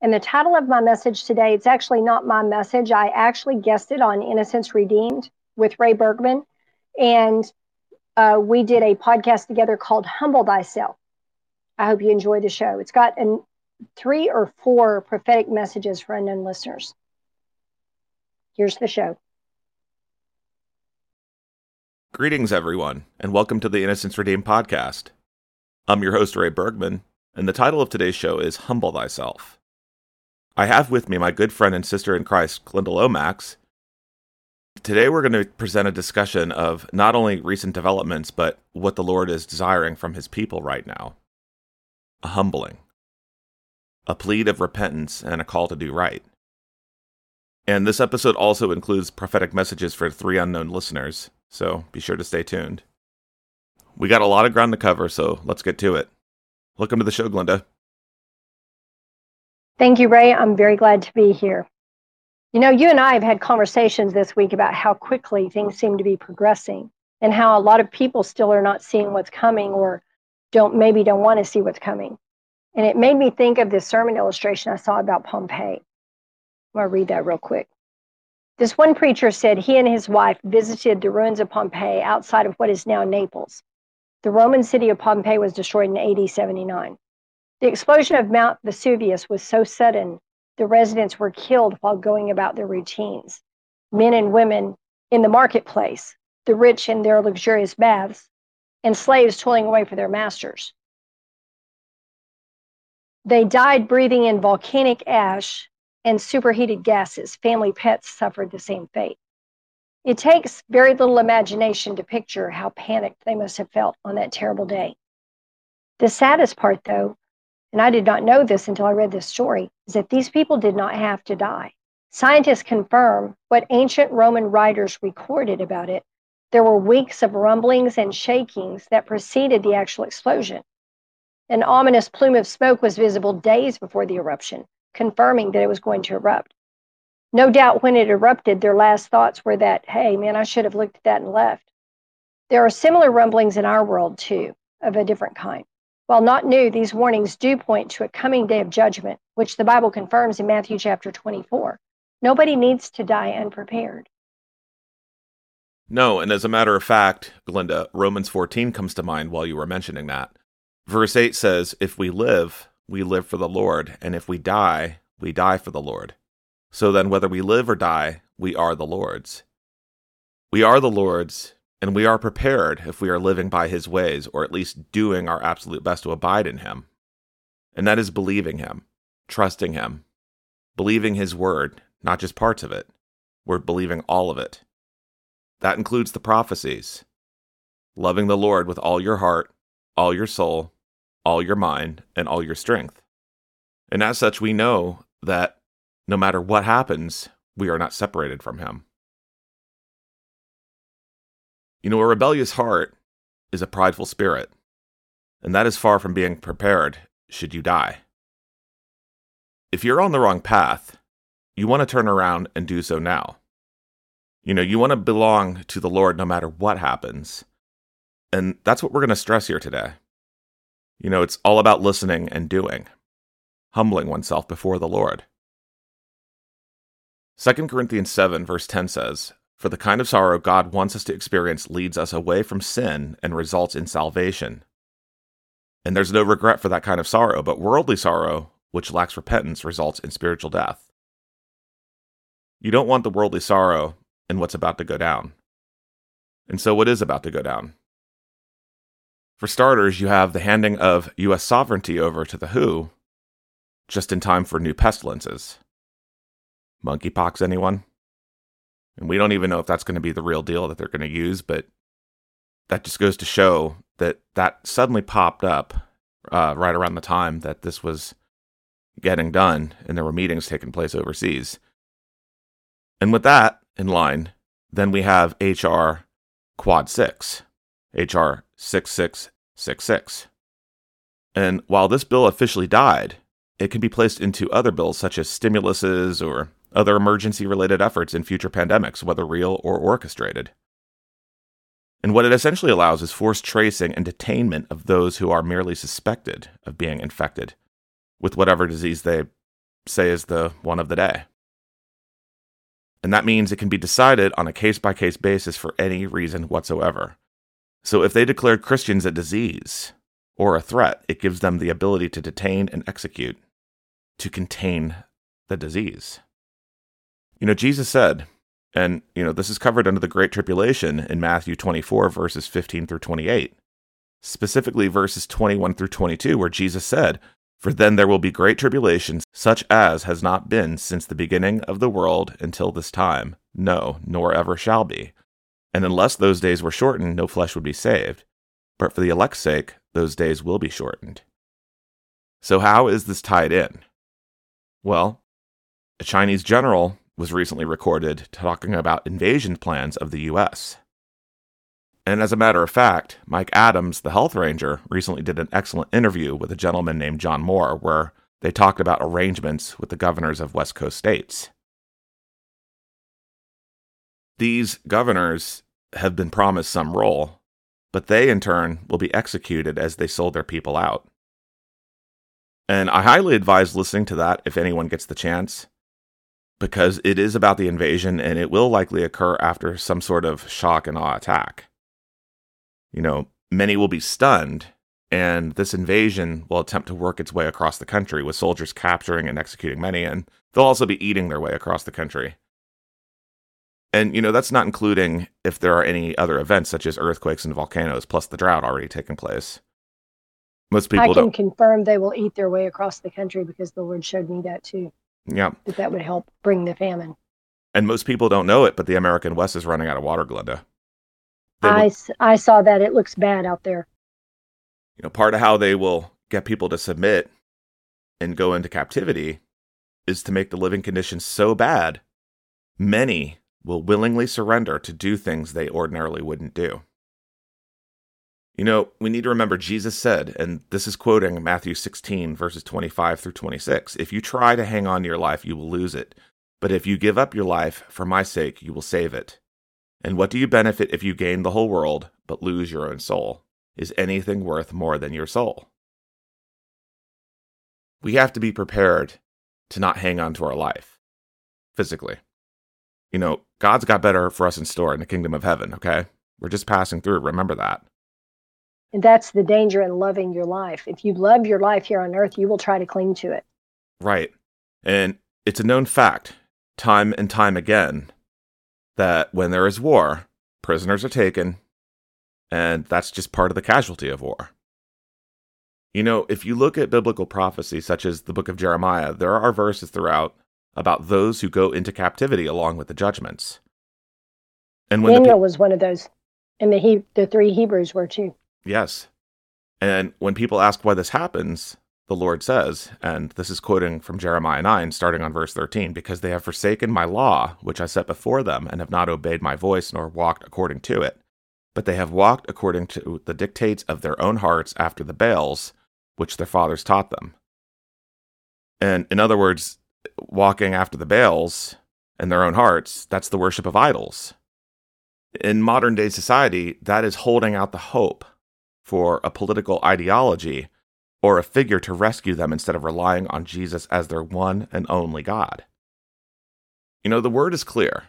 and the title of my message today, it's actually not my message. I actually guessed it on Innocence Redeemed with Ray Bergman. And uh, we did a podcast together called Humble Thyself. I hope you enjoy the show. It's got an, three or four prophetic messages for unknown listeners. Here's the show. Greetings, everyone, and welcome to the Innocence Redeemed podcast. I'm your host, Ray Bergman, and the title of today's show is Humble Thyself. I have with me my good friend and sister in Christ, Glenda Lomax. Today, we're going to present a discussion of not only recent developments, but what the Lord is desiring from his people right now a humbling, a plead of repentance, and a call to do right. And this episode also includes prophetic messages for three unknown listeners, so be sure to stay tuned. We got a lot of ground to cover, so let's get to it. Welcome to the show, Glenda. Thank you, Ray. I'm very glad to be here. You know, you and I have had conversations this week about how quickly things seem to be progressing and how a lot of people still are not seeing what's coming or don't maybe don't want to see what's coming. And it made me think of this sermon illustration I saw about Pompeii. I'm going to read that real quick. This one preacher said he and his wife visited the ruins of Pompeii outside of what is now Naples. The Roman city of Pompeii was destroyed in AD 79. The explosion of Mount Vesuvius was so sudden, the residents were killed while going about their routines. Men and women in the marketplace, the rich in their luxurious baths, and slaves toiling away for their masters. They died breathing in volcanic ash and superheated gases. Family pets suffered the same fate. It takes very little imagination to picture how panicked they must have felt on that terrible day. The saddest part, though, and I did not know this until I read this story, is that these people did not have to die. Scientists confirm what ancient Roman writers recorded about it. There were weeks of rumblings and shakings that preceded the actual explosion. An ominous plume of smoke was visible days before the eruption, confirming that it was going to erupt. No doubt when it erupted, their last thoughts were that, hey, man, I should have looked at that and left. There are similar rumblings in our world, too, of a different kind. While not new, these warnings do point to a coming day of judgment, which the Bible confirms in Matthew chapter 24. Nobody needs to die unprepared. No, and as a matter of fact, Glenda, Romans 14 comes to mind while you were mentioning that. Verse 8 says, If we live, we live for the Lord, and if we die, we die for the Lord. So then, whether we live or die, we are the Lord's. We are the Lord's, and we are prepared if we are living by his ways, or at least doing our absolute best to abide in him. And that is believing him, trusting him, believing his word, not just parts of it. We're believing all of it. That includes the prophecies. Loving the Lord with all your heart, all your soul, all your mind, and all your strength. And as such, we know that no matter what happens, we are not separated from him. You know, a rebellious heart is a prideful spirit, and that is far from being prepared should you die. If you're on the wrong path, you want to turn around and do so now. You know, you want to belong to the Lord no matter what happens. And that's what we're going to stress here today. You know, it's all about listening and doing, humbling oneself before the Lord. 2 Corinthians 7, verse 10 says, for the kind of sorrow God wants us to experience leads us away from sin and results in salvation. And there's no regret for that kind of sorrow, but worldly sorrow, which lacks repentance, results in spiritual death. You don't want the worldly sorrow in what's about to go down. And so, what is about to go down? For starters, you have the handing of U.S. sovereignty over to the WHO just in time for new pestilences. Monkeypox, anyone? And we don't even know if that's going to be the real deal that they're going to use, but that just goes to show that that suddenly popped up uh, right around the time that this was getting done and there were meetings taking place overseas. And with that in line, then we have HR Quad 6, HR 6666. And while this bill officially died, it can be placed into other bills such as stimuluses or other emergency related efforts in future pandemics, whether real or orchestrated. And what it essentially allows is forced tracing and detainment of those who are merely suspected of being infected with whatever disease they say is the one of the day. And that means it can be decided on a case by case basis for any reason whatsoever. So if they declared Christians a disease or a threat, it gives them the ability to detain and execute to contain the disease. You know, Jesus said, and you know, this is covered under the Great Tribulation in Matthew 24, verses 15 through 28, specifically verses 21 through 22, where Jesus said, For then there will be great tribulation, such as has not been since the beginning of the world until this time, no, nor ever shall be. And unless those days were shortened, no flesh would be saved. But for the elect's sake, those days will be shortened. So, how is this tied in? Well, a Chinese general was recently recorded talking about invasion plans of the US. And as a matter of fact, Mike Adams, the health ranger, recently did an excellent interview with a gentleman named John Moore where they talked about arrangements with the governors of West Coast states. These governors have been promised some role, but they in turn will be executed as they sold their people out. And I highly advise listening to that if anyone gets the chance, because it is about the invasion and it will likely occur after some sort of shock and awe attack. You know, many will be stunned, and this invasion will attempt to work its way across the country, with soldiers capturing and executing many, and they'll also be eating their way across the country. And, you know, that's not including if there are any other events such as earthquakes and volcanoes, plus the drought already taking place. Most people I can don't. confirm they will eat their way across the country because the Lord showed me that too. Yeah. That that would help bring the famine. And most people don't know it, but the American West is running out of water, Glenda. They will- I, s- I saw that. It looks bad out there. you know, part of how they will get people to submit and go into captivity is to make the living conditions so bad, many will willingly surrender to do things they ordinarily wouldn't do. You know, we need to remember Jesus said, and this is quoting Matthew 16, verses 25 through 26 If you try to hang on to your life, you will lose it. But if you give up your life for my sake, you will save it. And what do you benefit if you gain the whole world, but lose your own soul? Is anything worth more than your soul? We have to be prepared to not hang on to our life physically. You know, God's got better for us in store in the kingdom of heaven, okay? We're just passing through. Remember that. And that's the danger in loving your life. If you love your life here on earth, you will try to cling to it. Right. And it's a known fact, time and time again, that when there is war, prisoners are taken, and that's just part of the casualty of war. You know, if you look at biblical prophecy, such as the book of Jeremiah, there are verses throughout about those who go into captivity along with the judgments. And when the Daniel pe- was one of those. And the he- the three Hebrews were too. Yes. And when people ask why this happens, the Lord says, and this is quoting from Jeremiah 9, starting on verse 13, because they have forsaken my law, which I set before them, and have not obeyed my voice, nor walked according to it. But they have walked according to the dictates of their own hearts after the Baals, which their fathers taught them. And in other words, walking after the Baals in their own hearts, that's the worship of idols. In modern day society, that is holding out the hope for a political ideology or a figure to rescue them instead of relying on Jesus as their one and only God. You know, the word is clear.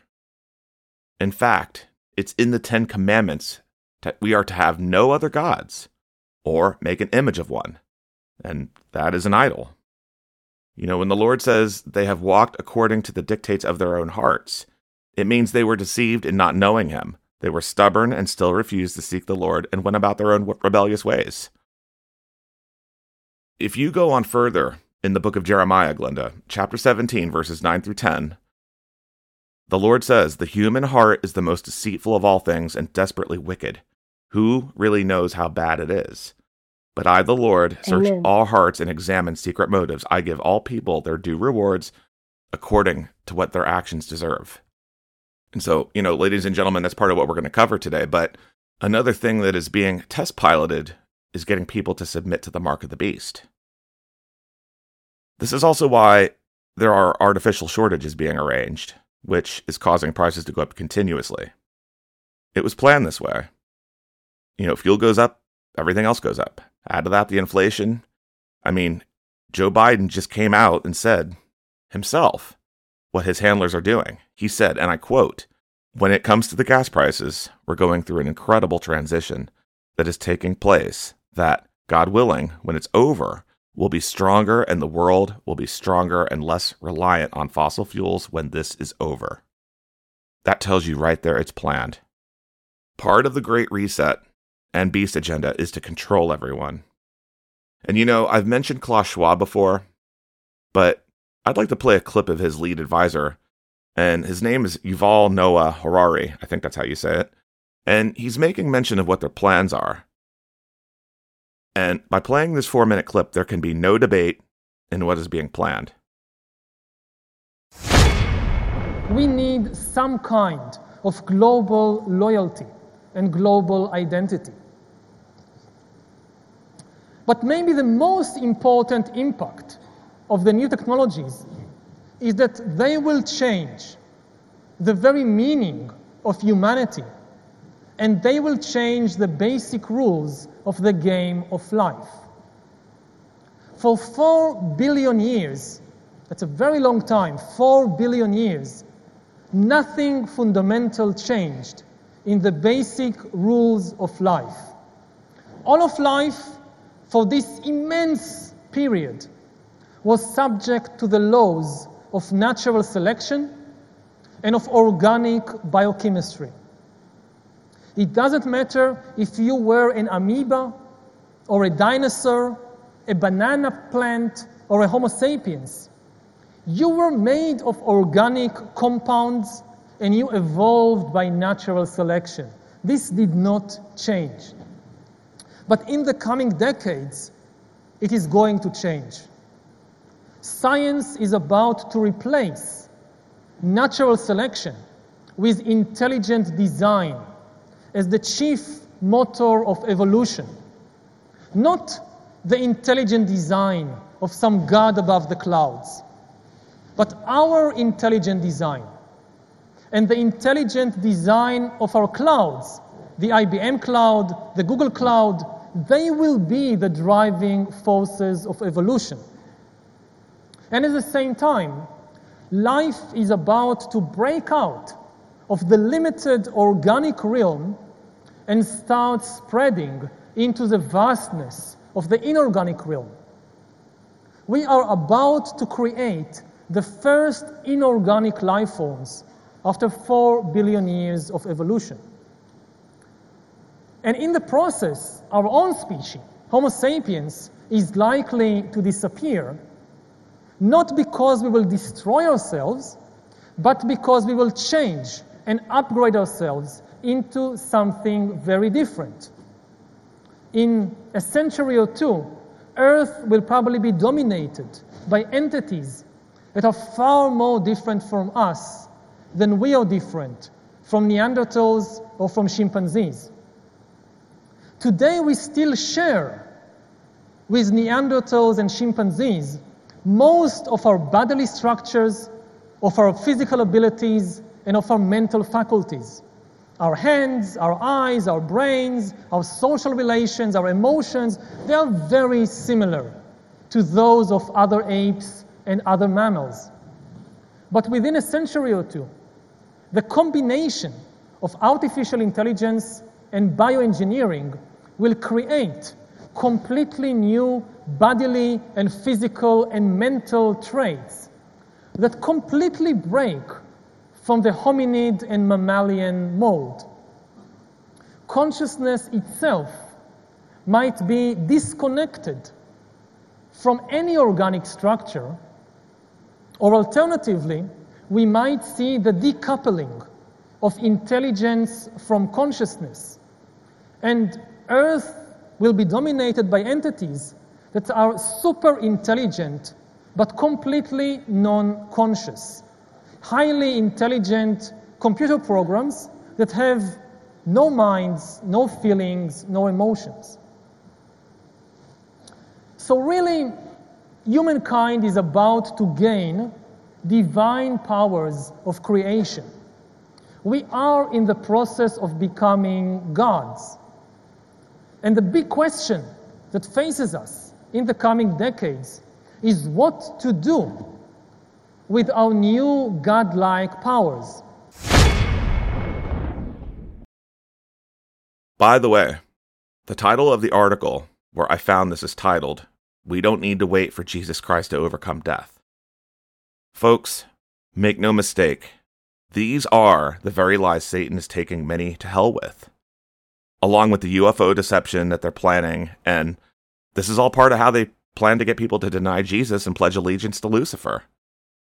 In fact, it's in the Ten Commandments that we are to have no other gods or make an image of one, and that is an idol. You know, when the Lord says they have walked according to the dictates of their own hearts, it means they were deceived in not knowing Him. They were stubborn and still refused to seek the Lord and went about their own rebellious ways. If you go on further in the book of Jeremiah, Glenda, chapter 17, verses 9 through 10, the Lord says, The human heart is the most deceitful of all things and desperately wicked. Who really knows how bad it is? But I, the Lord, search Amen. all hearts and examine secret motives. I give all people their due rewards according to what their actions deserve. And so, you know, ladies and gentlemen, that's part of what we're going to cover today. But another thing that is being test piloted is getting people to submit to the mark of the beast. This is also why there are artificial shortages being arranged, which is causing prices to go up continuously. It was planned this way. You know, fuel goes up, everything else goes up. Add to that the inflation. I mean, Joe Biden just came out and said himself what his handlers are doing. He said, and I quote, When it comes to the gas prices, we're going through an incredible transition that is taking place that, God willing, when it's over, will be stronger and the world will be stronger and less reliant on fossil fuels when this is over. That tells you right there it's planned. Part of the Great Reset and Beast agenda is to control everyone. And you know, I've mentioned Klaus Schwab before, but I'd like to play a clip of his lead advisor, and his name is Yuval Noah Harari. I think that's how you say it. And he's making mention of what their plans are. And by playing this four minute clip, there can be no debate in what is being planned. We need some kind of global loyalty and global identity. But maybe the most important impact of the new technologies is that they will change the very meaning of humanity and they will change the basic rules of the game of life. For four billion years, that's a very long time, four billion years, nothing fundamental changed in the basic rules of life. All of life for this immense period was subject to the laws of natural selection and of organic biochemistry. It doesn't matter if you were an amoeba or a dinosaur, a banana plant, or a Homo sapiens. You were made of organic compounds and you evolved by natural selection. This did not change. But in the coming decades, it is going to change. Science is about to replace natural selection with intelligent design as the chief motor of evolution, not the intelligent design of some God above the clouds, but our intelligent design and the intelligent design of our clouds, the IBM cloud, the Google cloud, they will be the driving forces of evolution. And at the same time, life is about to break out of the limited organic realm and start spreading into the vastness of the inorganic realm. We are about to create the first inorganic life forms after 4 billion years of evolution. And in the process, our own species, Homo sapiens, is likely to disappear not because we will destroy ourselves, but because we will change and upgrade ourselves into something very different. In a century or two, Earth will probably be dominated by entities that are far more different from us than we are different from Neanderthals or from chimpanzees. Today, we still share with Neanderthals and chimpanzees most of our bodily structures, of our physical abilities, and of our mental faculties. Our hands, our eyes, our brains, our social relations, our emotions, they are very similar to those of other apes and other mammals. But within a century or two, the combination of artificial intelligence and bioengineering will create completely new bodily and physical and mental traits that completely break from the hominid and mammalian mold. Consciousness itself might be disconnected from any organic structure, or alternatively, we might see the decoupling of intelligence from consciousness. And Earth will be dominated by entities that are super intelligent but completely non conscious, highly intelligent computer programs that have no minds, no feelings, no emotions. So, really, humankind is about to gain divine powers of creation. We are in the process of becoming gods. And the big question that faces us in the coming decades is what to do with our new godlike powers. By the way, the title of the article where I found this is titled, We Don't Need to Wait for Jesus Christ to Overcome Death. Folks, make no mistake, these are the very lies Satan is taking many to hell with, along with the UFO deception that they're planning. And this is all part of how they plan to get people to deny Jesus and pledge allegiance to Lucifer.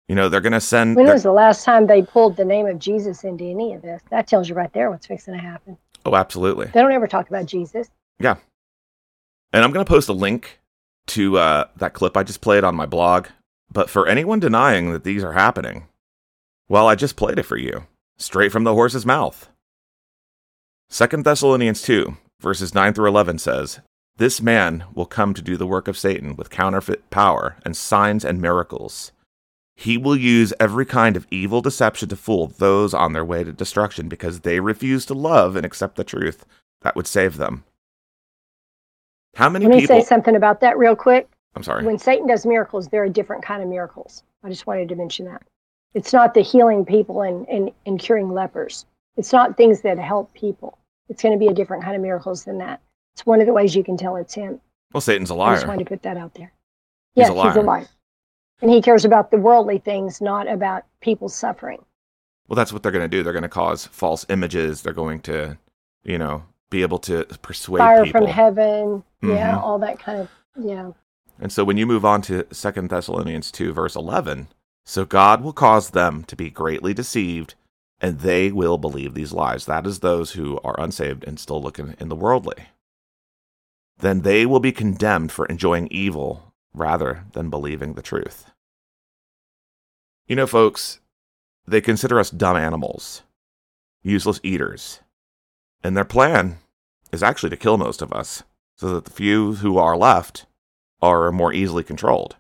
You know, they're going to send. When was the last time they pulled the name of Jesus into any of this? That tells you right there what's fixing to happen. Oh, absolutely. They don't ever talk about Jesus. Yeah. And I'm going to post a link to uh, that clip I just played on my blog. But for anyone denying that these are happening, well, I just played it for you, straight from the horse's mouth. 2 Thessalonians 2, verses 9 through 11 says, This man will come to do the work of Satan with counterfeit power and signs and miracles. He will use every kind of evil deception to fool those on their way to destruction because they refuse to love and accept the truth that would save them. How many Let me people? say something about that real quick. I'm sorry. When Satan does miracles, there are different kind of miracles. I just wanted to mention that. It's not the healing people and, and, and curing lepers. It's not things that help people. It's going to be a different kind of miracles than that. It's one of the ways you can tell it's him. Well, Satan's a I just wanted to put that out there. He's yes, a he's a liar. liar. And he cares about the worldly things, not about people suffering. Well, that's what they're going to do. They're going to cause false images. They're going to, you know, be able to persuade Fire people. from heaven. Yeah, Mhm. all that kind of, yeah. And so when you move on to 2 Thessalonians 2, verse 11, so God will cause them to be greatly deceived, and they will believe these lies. That is those who are unsaved and still looking in the worldly. Then they will be condemned for enjoying evil rather than believing the truth. You know, folks, they consider us dumb animals, useless eaters. And their plan is actually to kill most of us so that the few who are left are more easily controlled.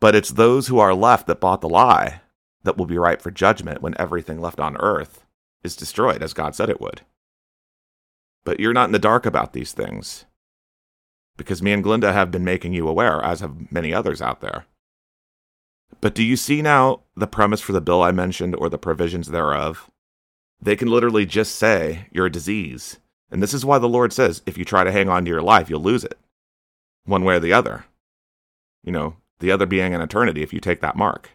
But it's those who are left that bought the lie that will be ripe for judgment when everything left on earth is destroyed, as God said it would. But you're not in the dark about these things, because me and Glenda have been making you aware, as have many others out there. But do you see now the premise for the bill I mentioned or the provisions thereof? They can literally just say you're a disease. And this is why the Lord says if you try to hang on to your life, you'll lose it one way or the other. You know, the other being an eternity if you take that mark.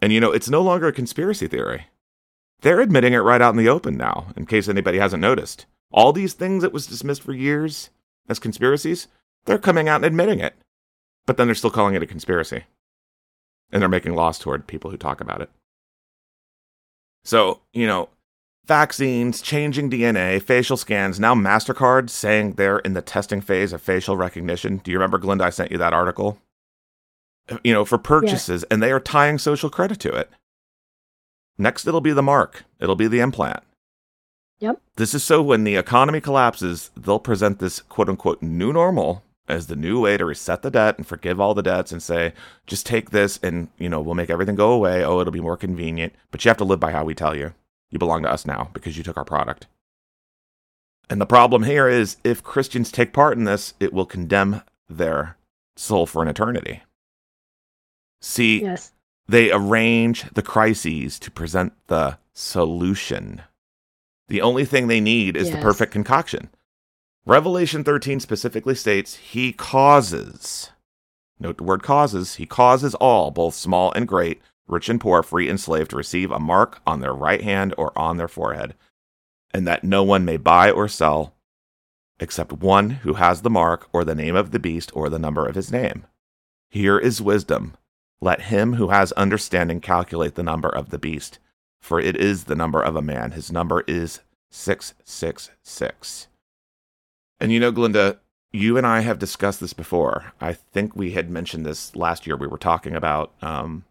And you know, it's no longer a conspiracy theory. They're admitting it right out in the open now, in case anybody hasn't noticed. All these things that was dismissed for years as conspiracies, they're coming out and admitting it. But then they're still calling it a conspiracy. And they're making laws toward people who talk about it. So, you know, vaccines, changing DNA, facial scans, now MasterCard saying they're in the testing phase of facial recognition. Do you remember, Glenda? I sent you that article. You know, for purchases, and they are tying social credit to it. Next, it'll be the mark, it'll be the implant. Yep. This is so when the economy collapses, they'll present this quote unquote new normal as the new way to reset the debt and forgive all the debts and say, just take this and, you know, we'll make everything go away. Oh, it'll be more convenient. But you have to live by how we tell you. You belong to us now because you took our product. And the problem here is if Christians take part in this, it will condemn their soul for an eternity. See, Yes. they arrange the crises to present the solution. The only thing they need is the perfect concoction. Revelation 13 specifically states, He causes, note the word causes, He causes all, both small and great, rich and poor, free and slave, to receive a mark on their right hand or on their forehead, and that no one may buy or sell except one who has the mark or the name of the beast or the number of his name. Here is wisdom. Let him who has understanding calculate the number of the beast, for it is the number of a man. His number is 666. And you know, Glenda, you and I have discussed this before. I think we had mentioned this last year. We were talking about um,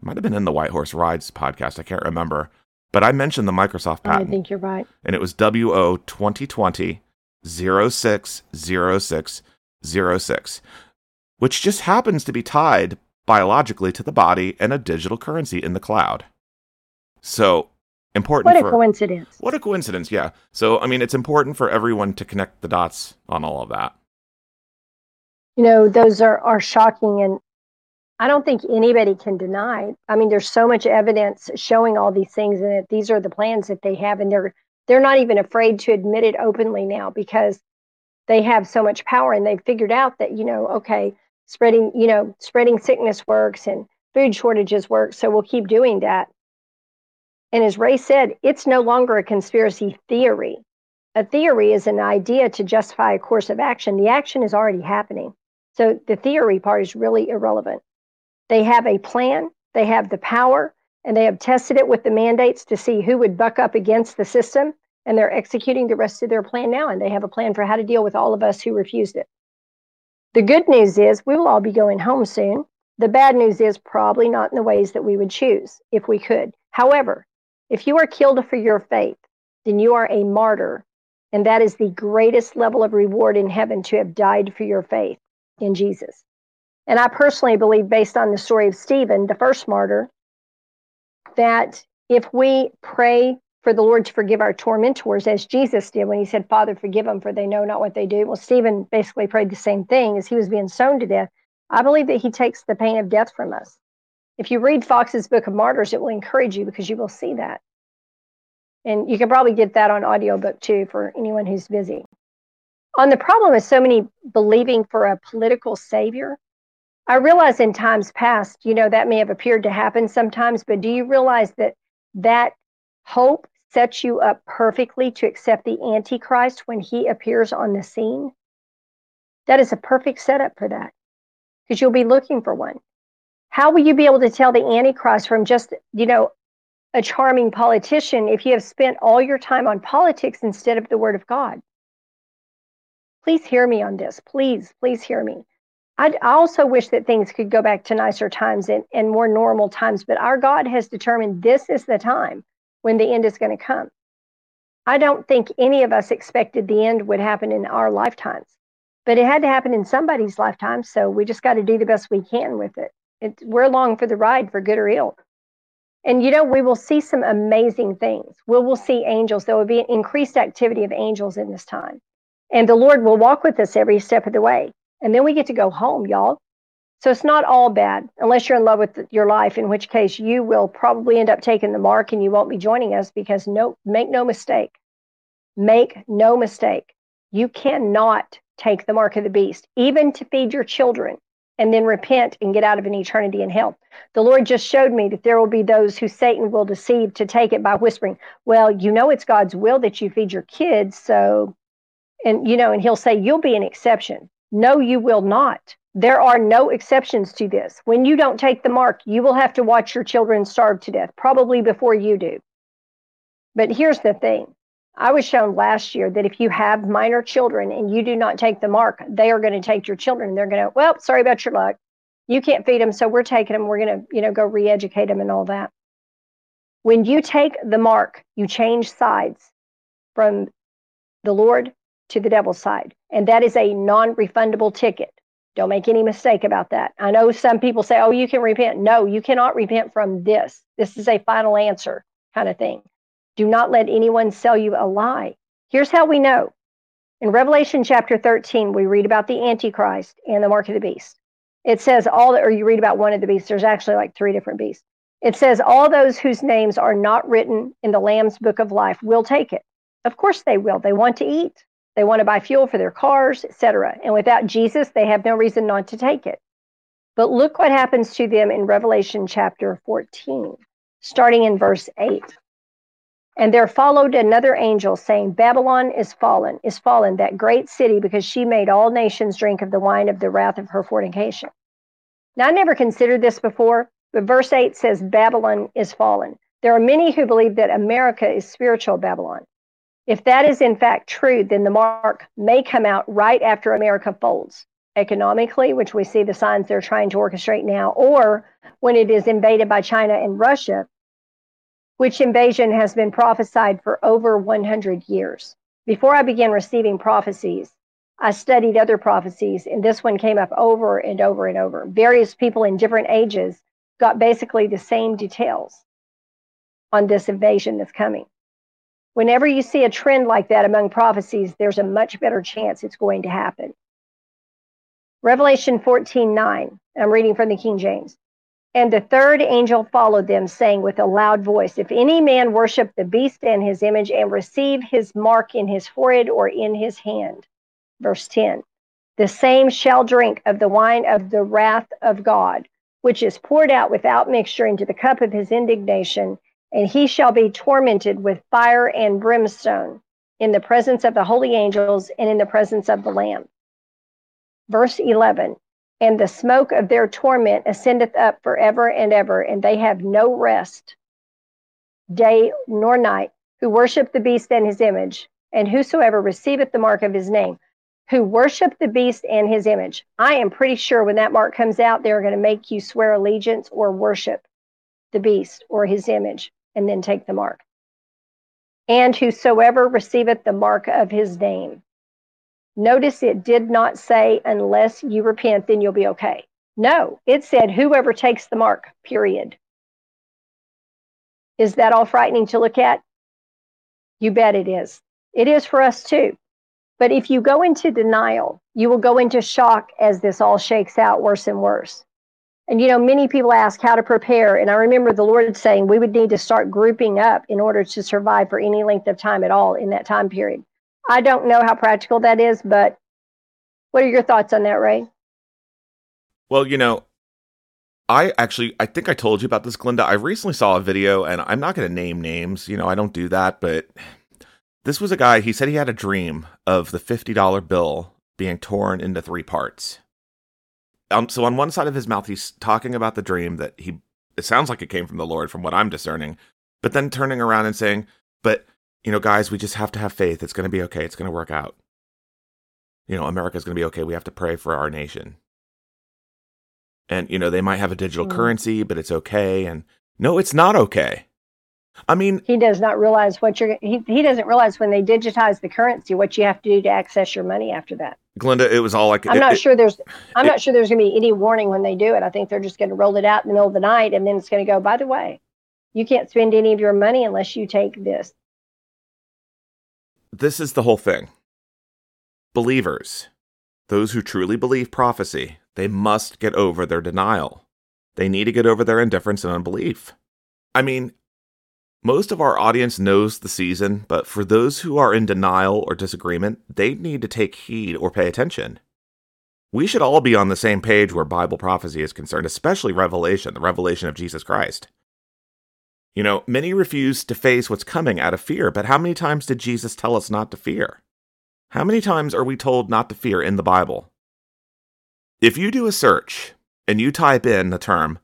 might have been in the White Horse Rides podcast. I can't remember. But I mentioned the Microsoft patent. I think you're right. And it was WO 2020 060606, which just happens to be tied biologically to the body and a digital currency in the cloud. So important. What a for, coincidence. What a coincidence, yeah. So, I mean, it's important for everyone to connect the dots on all of that. You know, those are, are shocking and I don't think anybody can deny. I mean, there's so much evidence showing all these things, and that these are the plans that they have, and they're they're not even afraid to admit it openly now because they have so much power, and they've figured out that you know, okay, spreading you know, spreading sickness works and food shortages work, so we'll keep doing that. And as Ray said, it's no longer a conspiracy theory. A theory is an idea to justify a course of action. The action is already happening. So the theory part is really irrelevant. They have a plan, they have the power, and they have tested it with the mandates to see who would buck up against the system. And they're executing the rest of their plan now. And they have a plan for how to deal with all of us who refused it. The good news is we will all be going home soon. The bad news is probably not in the ways that we would choose if we could. However, if you are killed for your faith, then you are a martyr. And that is the greatest level of reward in heaven to have died for your faith in Jesus. And I personally believe, based on the story of Stephen, the first martyr, that if we pray for the Lord to forgive our tormentors, as Jesus did when he said, Father, forgive them, for they know not what they do. Well, Stephen basically prayed the same thing as he was being stoned to death. I believe that he takes the pain of death from us. If you read Foxe's Book of Martyrs, it will encourage you because you will see that. And you can probably get that on audiobook too for anyone who's busy. On the problem of so many believing for a political savior, I realize in times past, you know, that may have appeared to happen sometimes, but do you realize that that hope sets you up perfectly to accept the Antichrist when he appears on the scene? That is a perfect setup for that because you'll be looking for one. How will you be able to tell the Antichrist from just, you know, a charming politician if you have spent all your time on politics instead of the Word of God? Please hear me on this. Please, please hear me. I, also wish that things could go back to nicer times and, and more normal times, but our God has determined this is the time when the end is going to come. I don't think any of us expected the end would happen in our lifetimes, but it had to happen in somebody's lifetime. So we just got to do the best we can with it. We're along for the ride for good or ill. And you know, we will see some amazing things. We will see angels. There will be an increased activity of angels in this time. And the Lord will walk with us every step of the way and then we get to go home, y'all. So it's not all bad unless you're in love with your life, in which case you will probably end up taking the mark and you won't be joining us because no, make no mistake, make no mistake, you cannot take the mark of the beast, even to feed your children and then repent and get out of an eternity in hell. The Lord just showed me that there will be those who Satan will deceive to take it by whispering, Well, you know, it's God's will that you feed your kids. So, and you know, and he'll say, You'll be an exception. No, you will not. There are no exceptions to this. When you don't take the mark, you will have to watch your children starve to death, probably before you do. But here's the thing I was shown last year that if you have minor children and you do not take the mark, they are going to take your children. They're going to, well, sorry about your luck. You can't feed them, so we're taking them. We're going to, you know, go re-educate them and all that. When you take the mark, you change sides from the Lord to the devil's side. And that is a non refundable ticket. Don't make any mistake about that. I know some people say, oh, you can repent. No, you cannot repent from this. This is a final answer kind of thing. Do not let anyone sell you a lie. Here's how we know. In Revelation chapter 13, we read about the Antichrist and the mark of the beast. It says all that, or you read about one of the beasts. There's actually like three different beasts. It says all those whose names are not written in the Lamb's book of life will take it. Of course they will. They want to eat. They want to buy fuel for their cars, etc. And without Jesus, they have no reason not to take it. But look what happens to them in Revelation chapter 14, starting in verse 8. And there followed another angel saying, Babylon is fallen, is fallen, that great city, because she made all nations drink of the wine of the wrath of her fornication. Now, I never considered this before, but verse 8 says, Babylon is fallen. There are many who believe that America is spiritual Babylon. If that is in fact true, then the mark may come out right after America folds economically, which we see the signs they're trying to orchestrate now, or when it is invaded by China and Russia, which invasion has been prophesied for over 100 years. Before I began receiving prophecies, I studied other prophecies, and this one came up over and over and over. Various people in different ages got basically the same details on this invasion that's coming. Whenever you see a trend like that among prophecies, there's a much better chance it's going to happen. Revelation 14 9, I'm reading from the King James. And the third angel followed them, saying with a loud voice, If any man worship the beast and his image and receive his mark in his forehead or in his hand, verse 10, the same shall drink of the wine of the wrath of God, which is poured out without mixture into the cup of his indignation, and he shall be tormented with fire and brimstone in the presence of the holy angels and in the presence of the Lamb. Verse 11 and the smoke of their torment ascendeth up forever and ever, and they have no rest, day nor night, who worship the beast and his image, and whosoever receiveth the mark of his name, who worship the beast and his image. I am pretty sure when that mark comes out, they're going to make you swear allegiance or worship the beast or his image, and then take the mark. And whosoever receiveth the mark of his name. Notice it did not say, unless you repent, then you'll be okay. No, it said, whoever takes the mark, period. Is that all frightening to look at? You bet it is. It is for us too. But if you go into denial, you will go into shock as this all shakes out worse and worse. And you know, many people ask how to prepare. And I remember the Lord saying we would need to start grouping up in order to survive for any length of time at all in that time period. I don't know how practical that is, but what are your thoughts on that, Ray? Well, you know, I actually I think I told you about this, Glenda. I recently saw a video and I'm not gonna name names, you know, I don't do that, but this was a guy, he said he had a dream of the fifty dollar bill being torn into three parts. Um, so on one side of his mouth, he's talking about the dream that he it sounds like it came from the Lord from what I'm discerning, but then turning around and saying, But you know, guys, we just have to have faith. It's going to be okay. It's going to work out. You know, America's going to be okay. We have to pray for our nation. And, you know, they might have a digital mm. currency, but it's okay. And no, it's not okay. I mean, he does not realize what you're, he, he doesn't realize when they digitize the currency, what you have to do to access your money after that. Glenda, it was all like, I'm it, not it, sure there's, I'm it, not sure there's going to be any warning when they do it. I think they're just going to roll it out in the middle of the night and then it's going to go, by the way, you can't spend any of your money unless you take this this is the whole thing. Believers, those who truly believe prophecy, they must get over their denial. They need to get over their indifference and unbelief. I mean, most of our audience knows the season, but for those who are in denial or disagreement, they need to take heed or pay attention. We should all be on the same page where Bible prophecy is concerned, especially Revelation, the revelation of Jesus Christ. You know, many refuse to face what's coming out of fear, but how many times did Jesus tell us not to fear? How many times are we told not to fear in the Bible? If you do a search and you type in the term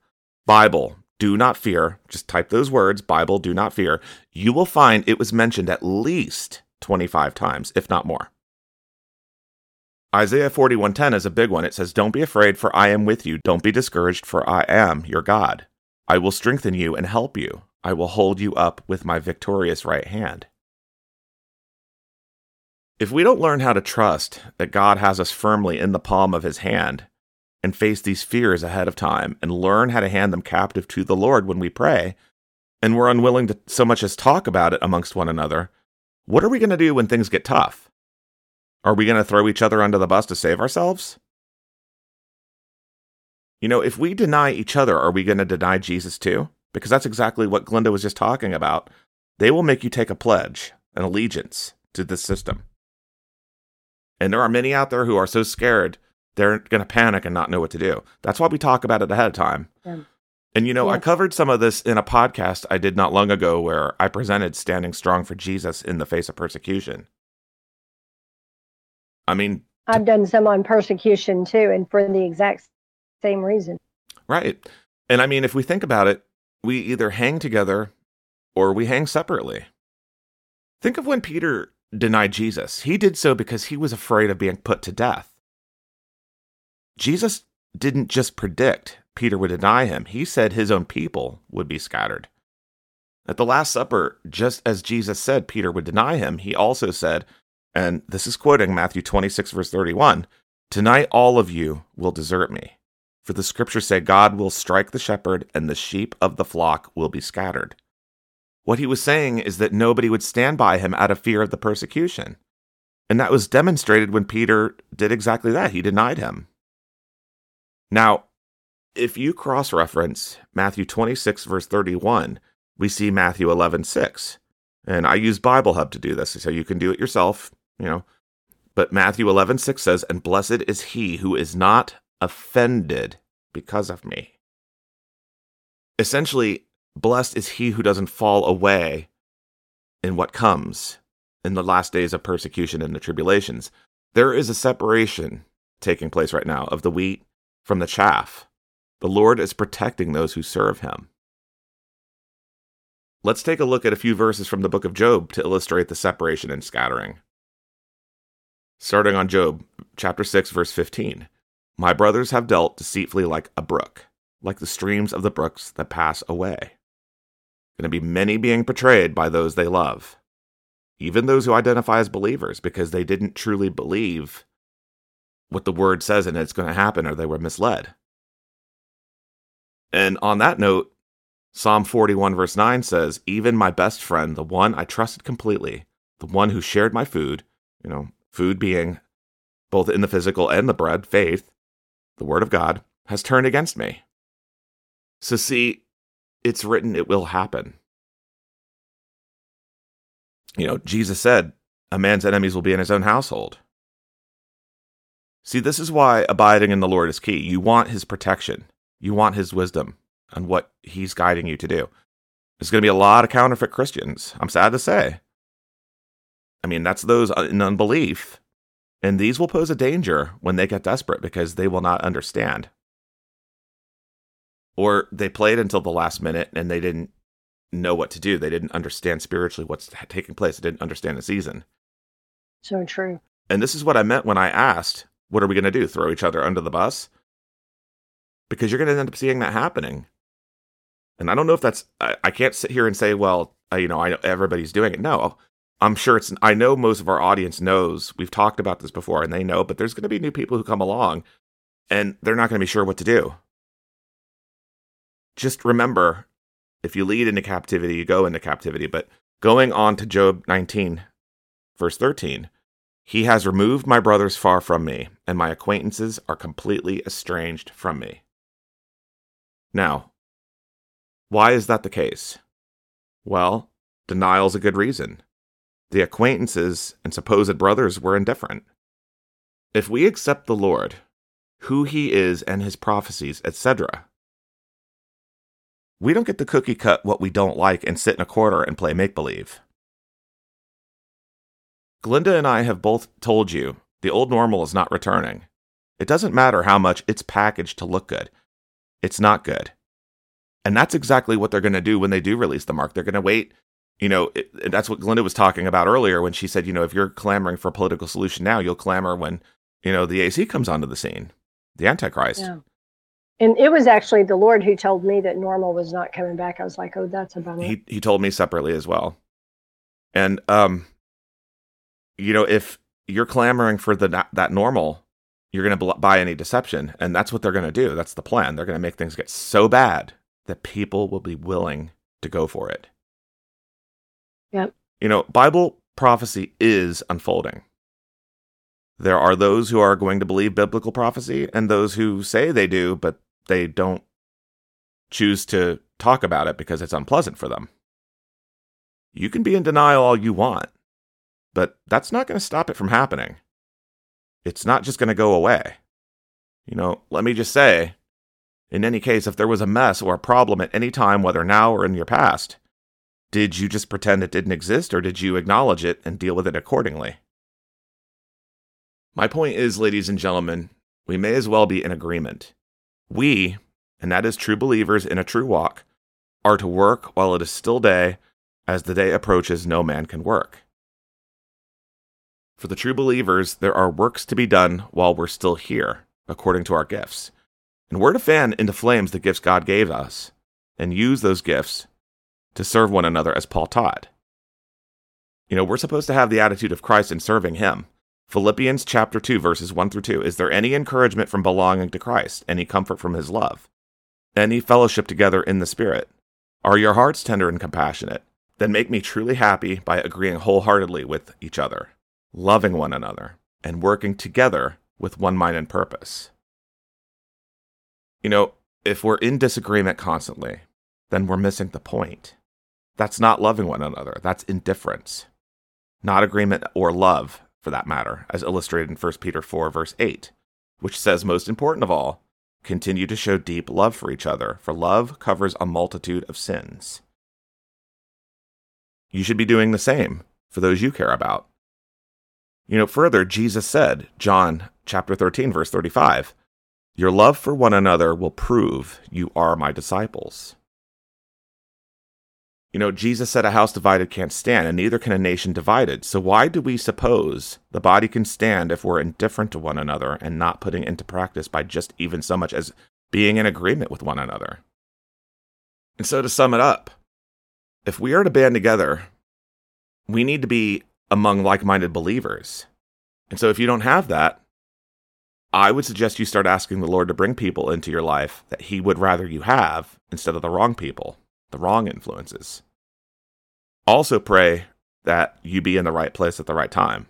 Bible, do not fear, just type those words, Bible, do not fear, you will find it was mentioned at least 25 times, if not more. Isaiah 41:10 is a big one. It says, "Don't be afraid, for I am with you. Don't be discouraged, for I am your God. I will strengthen you and help you. I will hold you up with my victorious right hand. If we don't learn how to trust that God has us firmly in the palm of his hand and face these fears ahead of time and learn how to hand them captive to the Lord when we pray, and we're unwilling to so much as talk about it amongst one another, what are we going to do when things get tough? Are we going to throw each other under the bus to save ourselves? You know, if we deny each other, are we going to deny Jesus too? because that's exactly what Glenda was just talking about. They will make you take a pledge, an allegiance to this system. And there are many out there who are so scared they're going to panic and not know what to do. That's why we talk about it ahead of time. Yeah. And you know, yeah. I covered some of this in a podcast I did not long ago where I presented standing strong for Jesus in the face of persecution. I mean, I've done some on persecution too, and for the exact same reason. Right. And I mean, if we think about it, we either hang together or we hang separately. Think of when Peter denied Jesus. He did so because he was afraid of being put to death. Jesus didn't just predict Peter would deny him. He said his own people would be scattered. At the Last Supper, just as Jesus said Peter would deny him, he also said, and this is quoting Matthew 26, verse 31 Tonight all of you will desert me. For the scriptures say, God will strike the shepherd, and the sheep of the flock will be scattered. What he was saying is that nobody would stand by him out of fear of the persecution. And that was demonstrated when Peter did exactly that. He denied him. Now, if you cross reference Matthew 26, verse 31, we see Matthew 11, 6. And I use Bible Hub to do this, so you can do it yourself, you know. But Matthew 11, 6 says, And blessed is he who is not offended because of me. Essentially, blessed is he who doesn't fall away in what comes in the last days of persecution and the tribulations. There is a separation taking place right now of the wheat from the chaff. The Lord is protecting those who serve him. Let's take a look at a few verses from the book of Job to illustrate the separation and scattering. Starting on Job chapter 6 verse 15. My brothers have dealt deceitfully like a brook, like the streams of the brooks that pass away. Going to be many being betrayed by those they love, even those who identify as believers because they didn't truly believe what the word says and it's going to happen or they were misled. And on that note, Psalm 41, verse 9 says, Even my best friend, the one I trusted completely, the one who shared my food, you know, food being both in the physical and the bread, faith, the word of God, has turned against me. So, see, it's written, it will happen. You know, Jesus said, A man's enemies will be in his own household. See, this is why abiding in the Lord is key. You want his protection, you want his wisdom on what he's guiding you to do. There's going to be a lot of counterfeit Christians. I'm sad to say. I mean, that's those uh, in unbelief. And these will pose a danger when they get desperate because they will not understand. Or they played until the last minute and they didn't know what to do. They didn't understand spiritually what's taking place. They didn't understand the season. So true. And this is what I meant when I asked, what are we going to do? Throw each other under the bus? Because you're going to end up seeing that happening. And I don't know if that's, I, I can't sit here and say, well, uh, you know, I know everybody's doing it. No, I'm sure it's, I know most of our audience knows. We've talked about this before and they know, but there's going to be new people who come along and they're not going to be sure what to do. Just remember if you lead into captivity, you go into captivity. But going on to Job 19, verse 13, he has removed my brothers far from me, and my acquaintances are completely estranged from me. Now, why is that the case? Well, denial's a good reason. The acquaintances and supposed brothers were indifferent. If we accept the Lord, who he is and his prophecies, etc., we don't get to cookie cut what we don't like and sit in a corner and play make believe. Glenda and I have both told you the old normal is not returning. It doesn't matter how much it's packaged to look good, it's not good. And that's exactly what they're going to do when they do release the mark. They're going to wait. You know, it, that's what Glenda was talking about earlier when she said, you know, if you're clamoring for a political solution now, you'll clamor when, you know, the AC comes onto the scene, the Antichrist. Yeah. And it was actually the Lord who told me that normal was not coming back. I was like, oh, that's a bummer. He he told me separately as well. And um, you know, if you're clamoring for the that normal, you're going to buy any deception, and that's what they're going to do. That's the plan. They're going to make things get so bad that people will be willing to go for it. Yep. You know, Bible prophecy is unfolding. There are those who are going to believe biblical prophecy and those who say they do, but they don't choose to talk about it because it's unpleasant for them. You can be in denial all you want, but that's not going to stop it from happening. It's not just going to go away. You know, let me just say in any case, if there was a mess or a problem at any time, whether now or in your past, did you just pretend it didn't exist or did you acknowledge it and deal with it accordingly? My point is, ladies and gentlemen, we may as well be in agreement. We, and that is true believers in a true walk, are to work while it is still day, as the day approaches, no man can work. For the true believers, there are works to be done while we're still here, according to our gifts. And we're to fan into flames the gifts God gave us and use those gifts to serve one another as Paul taught. You know, we're supposed to have the attitude of Christ in serving him. Philippians chapter 2 verses 1 through 2 Is there any encouragement from belonging to Christ, any comfort from his love, any fellowship together in the spirit? Are your hearts tender and compassionate? Then make me truly happy by agreeing wholeheartedly with each other, loving one another, and working together with one mind and purpose. You know, if we're in disagreement constantly, then we're missing the point. That's not loving one another, that's indifference. Not agreement or love, for that matter, as illustrated in 1 Peter 4, verse 8, which says, most important of all, continue to show deep love for each other, for love covers a multitude of sins. You should be doing the same for those you care about. You know, further, Jesus said, John chapter 13, verse 35, Your love for one another will prove you are my disciples. You know, Jesus said a house divided can't stand, and neither can a nation divided. So why do we suppose the body can stand if we're indifferent to one another and not putting into practice by just even so much as being in agreement with one another? And so to sum it up, if we are to band together, we need to be among like minded believers. And so if you don't have that, I would suggest you start asking the Lord to bring people into your life that He would rather you have instead of the wrong people the wrong influences. Also, pray that you be in the right place at the right time.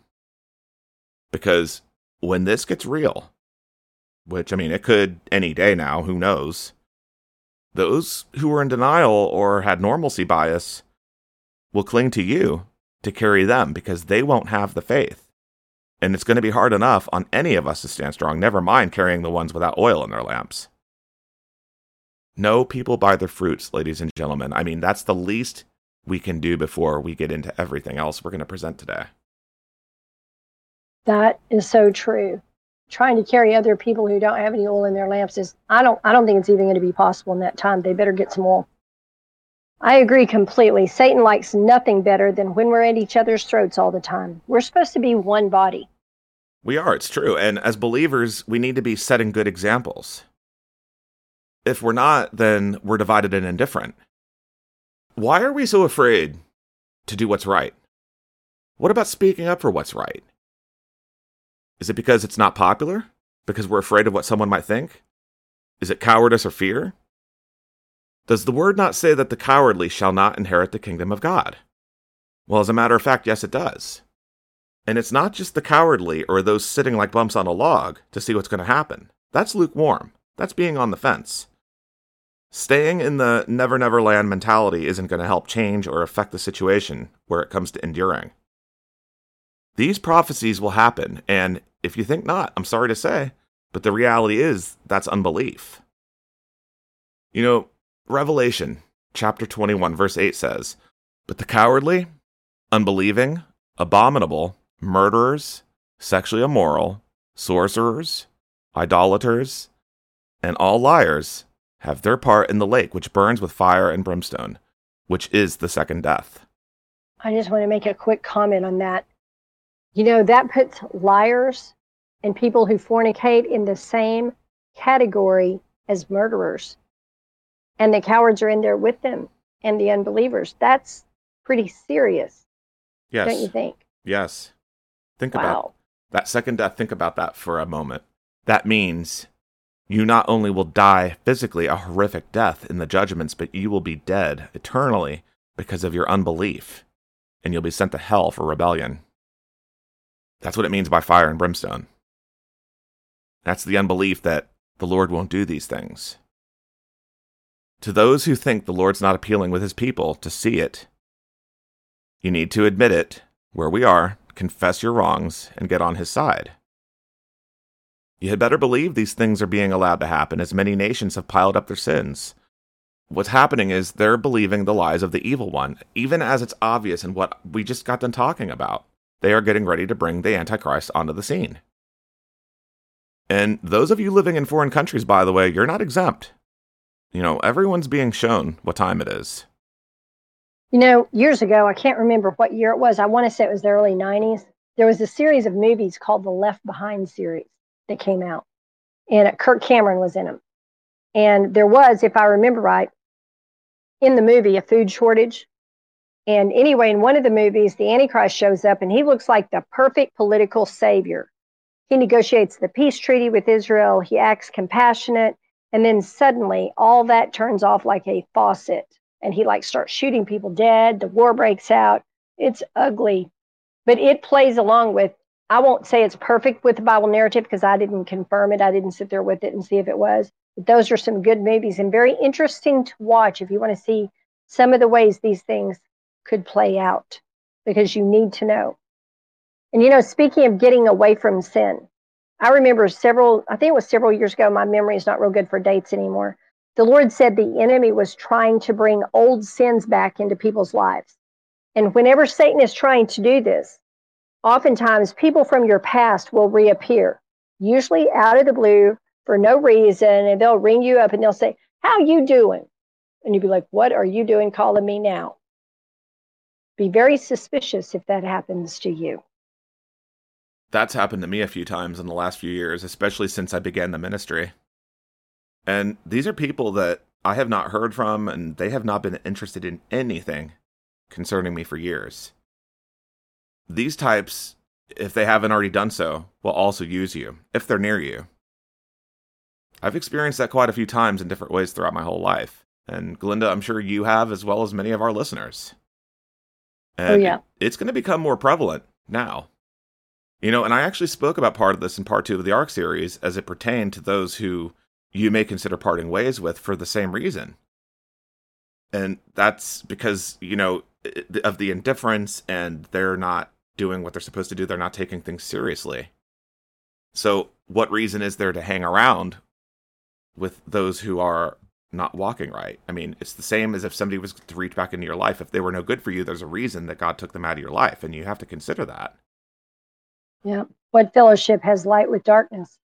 Because when this gets real, which I mean, it could any day now, who knows? Those who are in denial or had normalcy bias will cling to you to carry them because they won't have the faith. And it's going to be hard enough on any of us to stand strong, never mind carrying the ones without oil in their lamps. Know people by their fruits, ladies and gentlemen. I mean, that's the least we can do before we get into everything else we're going to present today. That is so true. Trying to carry other people who don't have any oil in their lamps is I don't I don't think it's even going to be possible in that time. They better get some oil. I agree completely. Satan likes nothing better than when we're at each other's throats all the time. We're supposed to be one body. We are, it's true. And as believers, we need to be setting good examples. If we're not, then we're divided and indifferent. Why are we so afraid to do what's right? What about speaking up for what's right? Is it because it's not popular? Because we're afraid of what someone might think? Is it cowardice or fear? Does the word not say that the cowardly shall not inherit the kingdom of God? Well, as a matter of fact, yes, it does. And it's not just the cowardly or those sitting like bumps on a log to see what's going to happen. That's lukewarm. That's being on the fence. Staying in the never never land mentality isn't going to help change or affect the situation where it comes to enduring. These prophecies will happen, and if you think not, I'm sorry to say, but the reality is that's unbelief. You know, Revelation chapter 21, verse 8 says, But the cowardly, unbelieving, abominable, murderers, sexually immoral, sorcerers, idolaters, and all liars have their part in the lake which burns with fire and brimstone, which is the second death. I just want to make a quick comment on that. You know, that puts liars and people who fornicate in the same category as murderers. And the cowards are in there with them and the unbelievers. That's pretty serious. Yes. Don't you think? Yes. Think wow. about that second death. Think about that for a moment. That means you not only will die physically a horrific death in the judgments, but you will be dead eternally because of your unbelief, and you'll be sent to hell for rebellion. That's what it means by fire and brimstone. That's the unbelief that the Lord won't do these things. To those who think the Lord's not appealing with his people to see it, you need to admit it where we are, confess your wrongs, and get on his side. You had better believe these things are being allowed to happen as many nations have piled up their sins. What's happening is they're believing the lies of the evil one, even as it's obvious in what we just got done talking about. They are getting ready to bring the Antichrist onto the scene. And those of you living in foreign countries, by the way, you're not exempt. You know, everyone's being shown what time it is. You know, years ago, I can't remember what year it was. I want to say it was the early 90s. There was a series of movies called the Left Behind series that came out, and Kirk Cameron was in them. And there was, if I remember right, in the movie, a food shortage. And anyway, in one of the movies, the Antichrist shows up and he looks like the perfect political savior. He negotiates the peace treaty with Israel, he acts compassionate, and then suddenly all that turns off like a faucet. And he like starts shooting people dead. The war breaks out. It's ugly. But it plays along with, I won't say it's perfect with the Bible narrative because I didn't confirm it. I didn't sit there with it and see if it was. But those are some good movies and very interesting to watch if you want to see some of the ways these things could play out because you need to know. And you know, speaking of getting away from sin, I remember several, I think it was several years ago, my memory is not real good for dates anymore. The Lord said the enemy was trying to bring old sins back into people's lives. And whenever Satan is trying to do this, oftentimes people from your past will reappear, usually out of the blue for no reason, and they'll ring you up and they'll say, How you doing? And you'd be like, What are you doing calling me now? Be very suspicious if that happens to you. That's happened to me a few times in the last few years, especially since I began the ministry. And these are people that I have not heard from, and they have not been interested in anything concerning me for years. These types, if they haven't already done so, will also use you if they're near you. I've experienced that quite a few times in different ways throughout my whole life. And Glenda, I'm sure you have as well as many of our listeners. Oh, and oh, yeah. it's going to become more prevalent now. You know, and I actually spoke about part of this in part two of the ARC series as it pertained to those who you may consider parting ways with for the same reason. And that's because, you know, of the indifference and they're not doing what they're supposed to do. They're not taking things seriously. So, what reason is there to hang around with those who are not walking right. I mean, it's the same as if somebody was to reach back into your life. If they were no good for you, there's a reason that God took them out of your life, and you have to consider that. Yeah. What fellowship has light with darkness?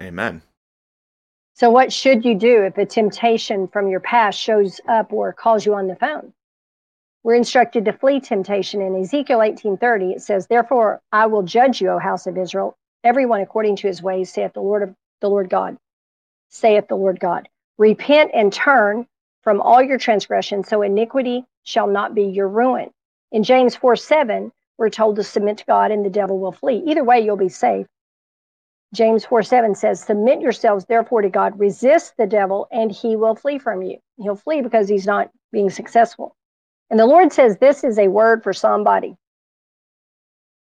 Amen. So, what should you do if a temptation from your past shows up or calls you on the phone? We're instructed to flee temptation. In Ezekiel 18:30, it says, "Therefore I will judge you, O house of Israel, everyone according to his ways, saith the Lord of the Lord God, saith the Lord God." Repent and turn from all your transgressions, so iniquity shall not be your ruin. In James 4 7, we're told to submit to God and the devil will flee. Either way, you'll be safe. James 4 7 says, Submit yourselves therefore to God, resist the devil, and he will flee from you. He'll flee because he's not being successful. And the Lord says this is a word for somebody.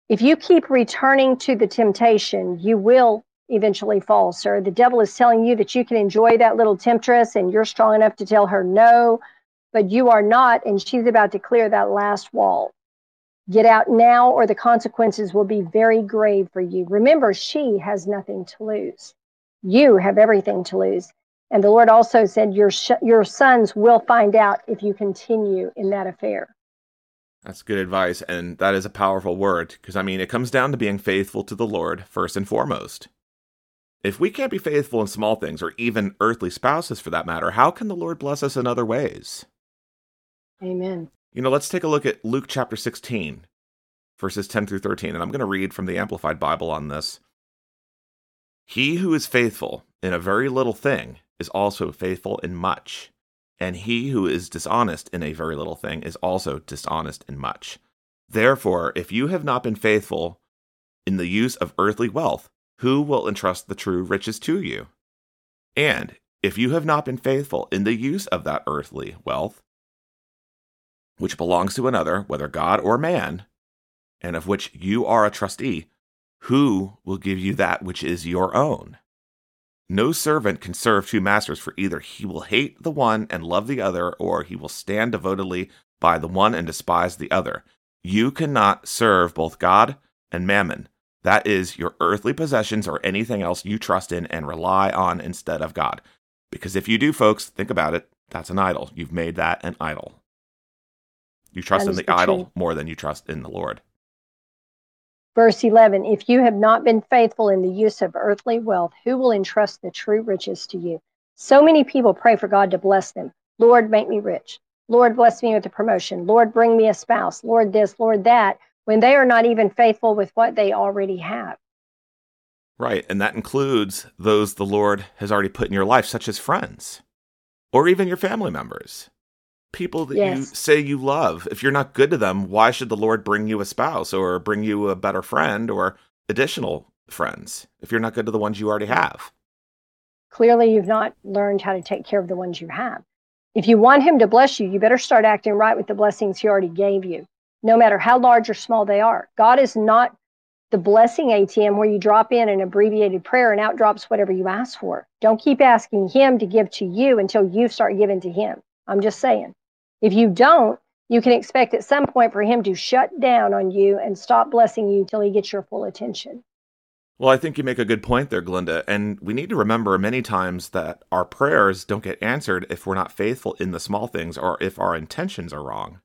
If you keep returning to the temptation, you will eventually fall, sir. The devil is telling you that you can enjoy that little temptress and you're strong enough to tell her no, but you are not, and she's about to clear that last wall. Get out now, or the consequences will be very grave for you. Remember, she has nothing to lose. You have everything to lose. And the Lord also said, Your, sh- your sons will find out if you continue in that affair. That's good advice. And that is a powerful word because, I mean, it comes down to being faithful to the Lord first and foremost. If we can't be faithful in small things, or even earthly spouses for that matter, how can the Lord bless us in other ways? Amen. You know, let's take a look at Luke chapter 16, verses 10 through 13, and I'm going to read from the Amplified Bible on this. He who is faithful in a very little thing is also faithful in much, and he who is dishonest in a very little thing is also dishonest in much. Therefore, if you have not been faithful in the use of earthly wealth, who will entrust the true riches to you? And if you have not been faithful in the use of that earthly wealth, which belongs to another, whether God or man, and of which you are a trustee, who will give you that which is your own? No servant can serve two masters, for either he will hate the one and love the other, or he will stand devotedly by the one and despise the other. You cannot serve both God and mammon. That is your earthly possessions or anything else you trust in and rely on instead of God. Because if you do, folks, think about it, that's an idol. You've made that an idol. You trust in the, the idol truth. more than you trust in the Lord. Verse 11 If you have not been faithful in the use of earthly wealth, who will entrust the true riches to you? So many people pray for God to bless them. Lord, make me rich. Lord, bless me with a promotion. Lord, bring me a spouse. Lord, this, Lord, that when they are not even faithful with what they already have. Right. And that includes those the Lord has already put in your life, such as friends or even your family members. People that yes. you say you love. If you're not good to them, why should the Lord bring you a spouse or bring you a better friend or additional friends if you're not good to the ones you already have? Clearly, you've not learned how to take care of the ones you have. If you want Him to bless you, you better start acting right with the blessings He already gave you, no matter how large or small they are. God is not the blessing ATM where you drop in an abbreviated prayer and out drops whatever you ask for. Don't keep asking Him to give to you until you start giving to Him. I'm just saying. If you don't, you can expect at some point for Him to shut down on you and stop blessing you till He gets your full attention. Well, I think you make a good point there, Glenda. And we need to remember many times that our prayers don't get answered if we're not faithful in the small things or if our intentions are wrong.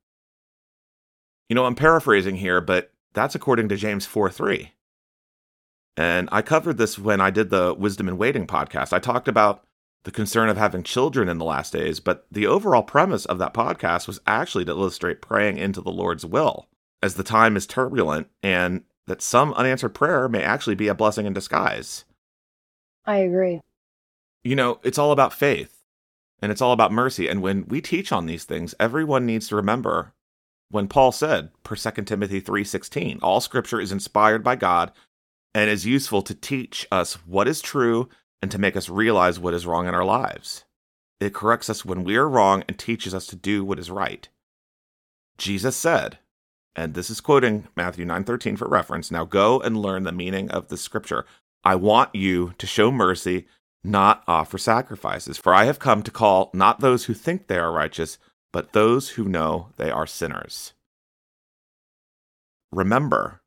You know, I'm paraphrasing here, but that's according to James 4 3. And I covered this when I did the Wisdom and Waiting podcast. I talked about the concern of having children in the last days, but the overall premise of that podcast was actually to illustrate praying into the Lord's will as the time is turbulent and that some unanswered prayer may actually be a blessing in disguise. I agree. You know, it's all about faith and it's all about mercy. And when we teach on these things, everyone needs to remember when Paul said, per 2 Timothy 3:16, all scripture is inspired by God and is useful to teach us what is true and to make us realize what is wrong in our lives. It corrects us when we are wrong and teaches us to do what is right. Jesus said, and this is quoting Matthew 9:13 for reference, now go and learn the meaning of the scripture. I want you to show mercy, not offer sacrifices, for I have come to call not those who think they are righteous, but those who know they are sinners. Remember,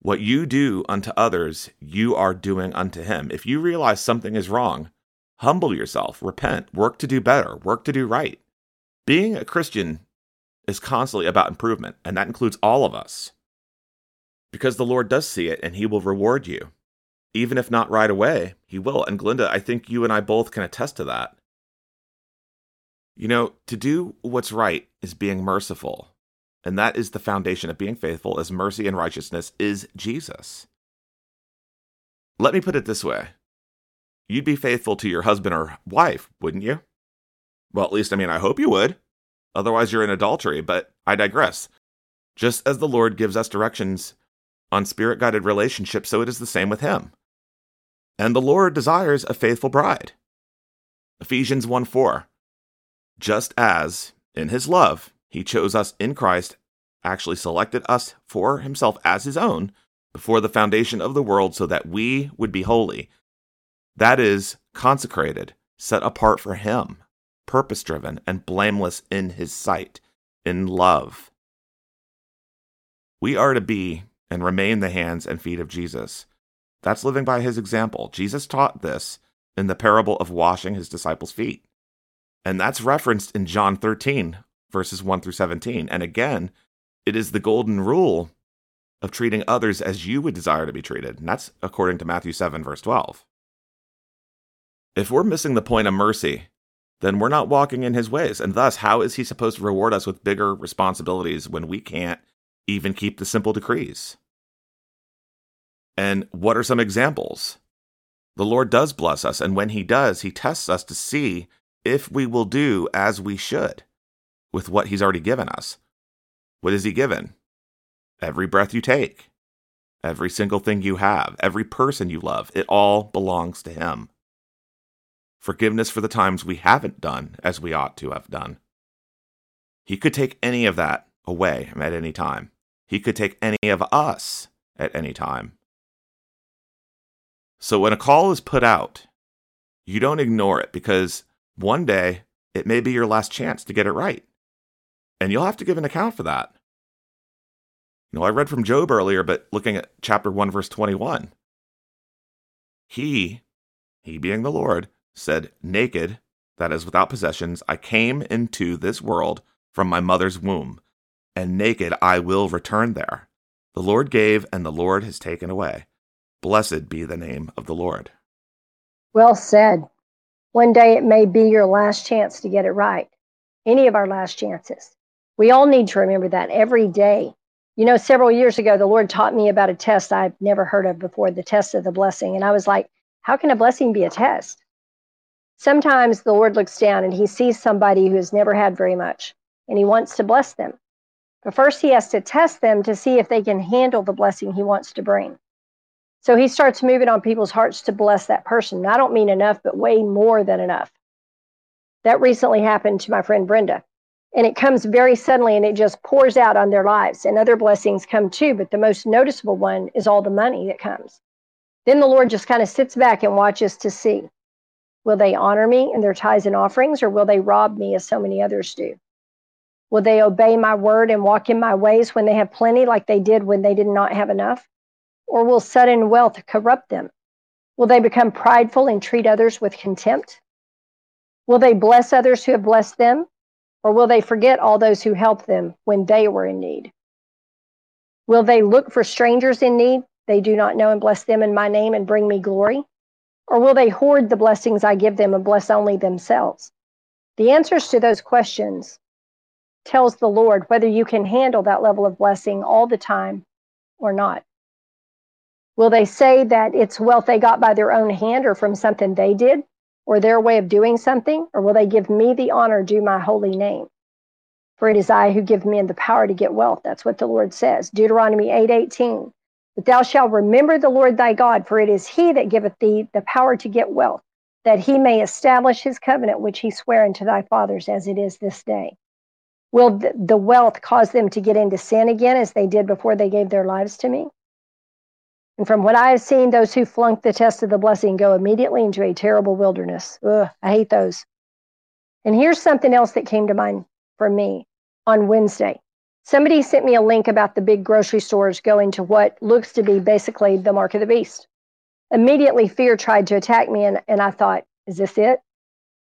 what you do unto others, you are doing unto him. If you realize something is wrong, humble yourself, repent, work to do better, work to do right. Being a Christian is constantly about improvement, and that includes all of us. Because the Lord does see it and he will reward you. Even if not right away, he will. And Glenda, I think you and I both can attest to that. You know, to do what's right is being merciful. And that is the foundation of being faithful, as mercy and righteousness is Jesus. Let me put it this way you'd be faithful to your husband or wife, wouldn't you? Well, at least, I mean, I hope you would. Otherwise, you're in adultery, but I digress. Just as the Lord gives us directions on spirit guided relationships, so it is the same with Him. And the Lord desires a faithful bride. Ephesians 1 4 just as, in his love, he chose us in Christ, actually selected us for himself as his own before the foundation of the world so that we would be holy. That is, consecrated, set apart for him, purpose driven, and blameless in his sight, in love. We are to be and remain the hands and feet of Jesus. That's living by his example. Jesus taught this in the parable of washing his disciples' feet. And that's referenced in John 13, verses 1 through 17. And again, it is the golden rule of treating others as you would desire to be treated. And that's according to Matthew 7, verse 12. If we're missing the point of mercy, then we're not walking in his ways. And thus, how is he supposed to reward us with bigger responsibilities when we can't even keep the simple decrees? And what are some examples? The Lord does bless us, and when he does, he tests us to see if we will do as we should with what he's already given us. What has he given? Every breath you take, every single thing you have, every person you love, it all belongs to him. Forgiveness for the times we haven't done as we ought to have done. He could take any of that away at any time. He could take any of us at any time. So when a call is put out, you don't ignore it because one day it may be your last chance to get it right. And you'll have to give an account for that. You know, I read from Job earlier, but looking at chapter 1, verse 21, he, he being the Lord, said, Naked, that is without possessions, I came into this world from my mother's womb, and naked I will return there. The Lord gave, and the Lord has taken away. Blessed be the name of the Lord. Well said. One day it may be your last chance to get it right. Any of our last chances. We all need to remember that every day. You know, several years ago, the Lord taught me about a test I've never heard of before the test of the blessing. And I was like, how can a blessing be a test? Sometimes the Lord looks down and he sees somebody who has never had very much and he wants to bless them. But first, he has to test them to see if they can handle the blessing he wants to bring. So he starts moving on people's hearts to bless that person. And I don't mean enough, but way more than enough. That recently happened to my friend Brenda. And it comes very suddenly and it just pours out on their lives. And other blessings come too, but the most noticeable one is all the money that comes. Then the Lord just kind of sits back and watches to see will they honor me in their tithes and offerings, or will they rob me as so many others do? Will they obey my word and walk in my ways when they have plenty, like they did when they did not have enough? Or will sudden wealth corrupt them? Will they become prideful and treat others with contempt? Will they bless others who have blessed them? Or will they forget all those who helped them when they were in need? Will they look for strangers in need they do not know and bless them in my name and bring me glory? Or will they hoard the blessings I give them and bless only themselves? The answers to those questions tells the Lord whether you can handle that level of blessing all the time or not. Will they say that it's wealth they got by their own hand or from something they did? Or their way of doing something? Or will they give me the honor due my holy name? For it is I who give men the power to get wealth. That's what the Lord says. Deuteronomy 8 But thou shalt remember the Lord thy God, for it is he that giveth thee the power to get wealth, that he may establish his covenant which he sware unto thy fathers as it is this day. Will the wealth cause them to get into sin again as they did before they gave their lives to me? And from what I have seen, those who flunk the test of the blessing go immediately into a terrible wilderness. Ugh, I hate those. And here's something else that came to mind for me on Wednesday. Somebody sent me a link about the big grocery stores going to what looks to be basically the mark of the beast. Immediately, fear tried to attack me, and, and I thought, is this it?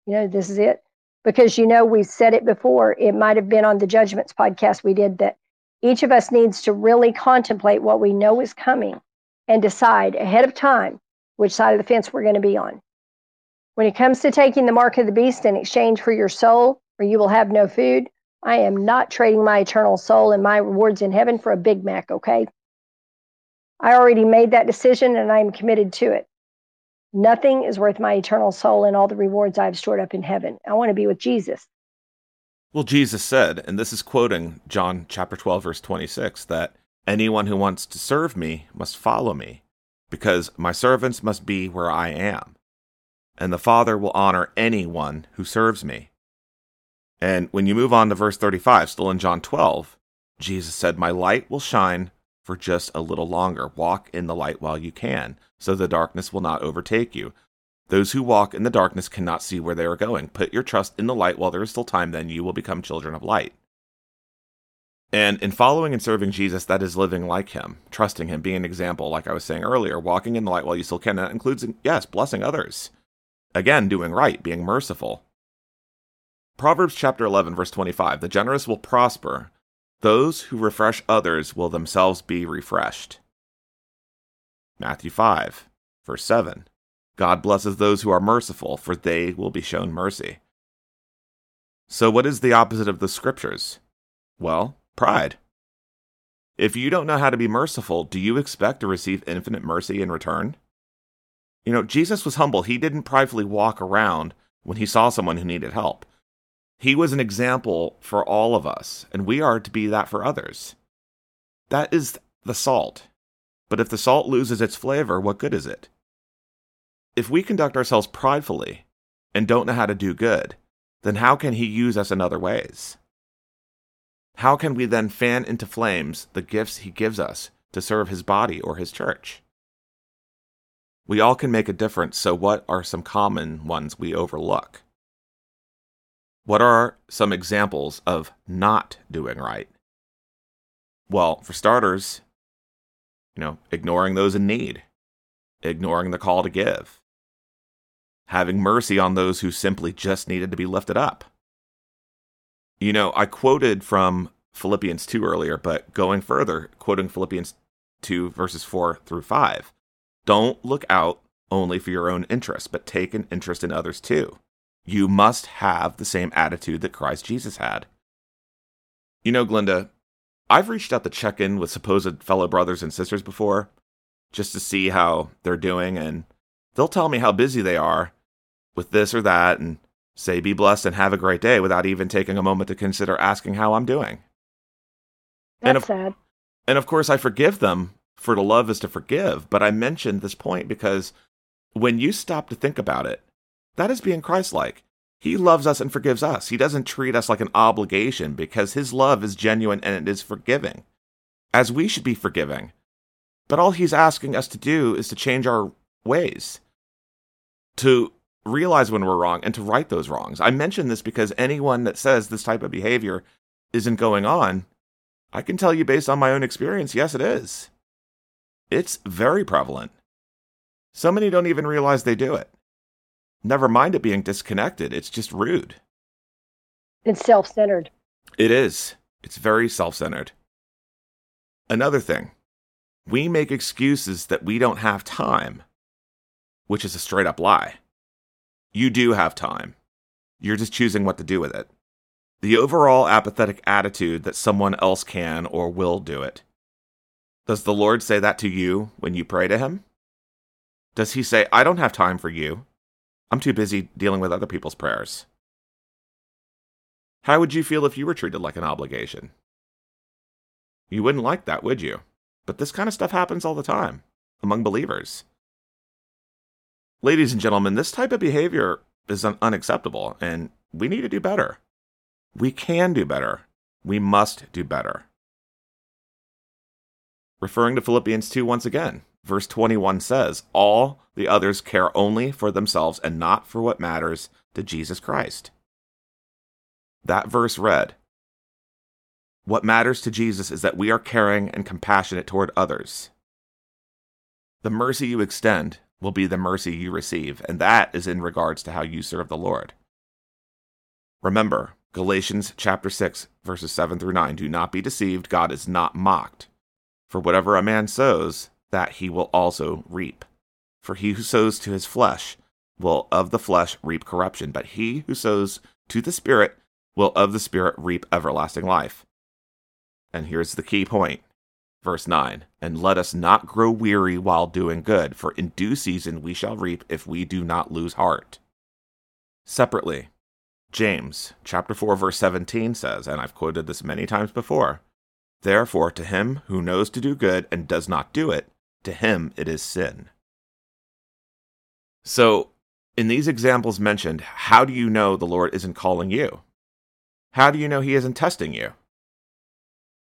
You know, this is it? Because, you know, we've said it before. It might have been on the Judgments podcast we did that each of us needs to really contemplate what we know is coming and decide ahead of time which side of the fence we're going to be on. When it comes to taking the mark of the beast in exchange for your soul, or you will have no food, I am not trading my eternal soul and my rewards in heaven for a Big Mac, okay? I already made that decision and I am committed to it. Nothing is worth my eternal soul and all the rewards I have stored up in heaven. I want to be with Jesus. Well, Jesus said, and this is quoting John chapter 12 verse 26 that Anyone who wants to serve me must follow me, because my servants must be where I am. And the Father will honor anyone who serves me. And when you move on to verse 35, still in John 12, Jesus said, My light will shine for just a little longer. Walk in the light while you can, so the darkness will not overtake you. Those who walk in the darkness cannot see where they are going. Put your trust in the light while there is still time, then you will become children of light. And in following and serving Jesus, that is living like him, trusting him, being an example, like I was saying earlier, walking in the light while you still can. That includes, yes, blessing others. Again, doing right, being merciful. Proverbs chapter 11, verse 25 The generous will prosper, those who refresh others will themselves be refreshed. Matthew 5, verse 7 God blesses those who are merciful, for they will be shown mercy. So, what is the opposite of the scriptures? Well, Pride. If you don't know how to be merciful, do you expect to receive infinite mercy in return? You know, Jesus was humble. He didn't pridefully walk around when he saw someone who needed help. He was an example for all of us, and we are to be that for others. That is the salt. But if the salt loses its flavor, what good is it? If we conduct ourselves pridefully and don't know how to do good, then how can he use us in other ways? How can we then fan into flames the gifts he gives us to serve his body or his church? We all can make a difference, so what are some common ones we overlook? What are some examples of not doing right? Well, for starters, you know, ignoring those in need, ignoring the call to give, having mercy on those who simply just needed to be lifted up you know, I quoted from Philippians 2 earlier, but going further, quoting Philippians 2, verses 4 through 5. Don't look out only for your own interest, but take an interest in others too. You must have the same attitude that Christ Jesus had. You know, Glenda, I've reached out to check in with supposed fellow brothers and sisters before, just to see how they're doing, and they'll tell me how busy they are with this or that, and say, be blessed and have a great day without even taking a moment to consider asking how I'm doing. That's And if- sad. And of course, I forgive them, for to love is to forgive. But I mentioned this point because when you stop to think about it, that is being Christ like. He loves us and forgives us. He doesn't treat us like an obligation because his love is genuine and it is forgiving, as we should be forgiving. But all he's asking us to do is to change our ways, to realize when we're wrong and to right those wrongs. I mention this because anyone that says this type of behavior isn't going on I can tell you based on my own experience, yes, it is. It's very prevalent. So many don't even realize they do it. Never mind it being disconnected, it's just rude. It's self centered. It is. It's very self centered. Another thing, we make excuses that we don't have time, which is a straight up lie. You do have time. You're just choosing what to do with it. The overall apathetic attitude that someone else can or will do it. Does the Lord say that to you when you pray to Him? Does He say, I don't have time for you? I'm too busy dealing with other people's prayers. How would you feel if you were treated like an obligation? You wouldn't like that, would you? But this kind of stuff happens all the time among believers. Ladies and gentlemen, this type of behavior is un- unacceptable, and we need to do better. We can do better. We must do better. Referring to Philippians 2 once again, verse 21 says, All the others care only for themselves and not for what matters to Jesus Christ. That verse read, What matters to Jesus is that we are caring and compassionate toward others. The mercy you extend will be the mercy you receive, and that is in regards to how you serve the Lord. Remember, Galatians chapter 6, verses 7 through 9. Do not be deceived, God is not mocked. For whatever a man sows, that he will also reap. For he who sows to his flesh will of the flesh reap corruption, but he who sows to the Spirit will of the Spirit reap everlasting life. And here's the key point. Verse 9 And let us not grow weary while doing good, for in due season we shall reap if we do not lose heart. Separately, James chapter 4 verse 17 says, and I've quoted this many times before, Therefore to him who knows to do good and does not do it, to him it is sin. So, in these examples mentioned, how do you know the Lord isn't calling you? How do you know he isn't testing you?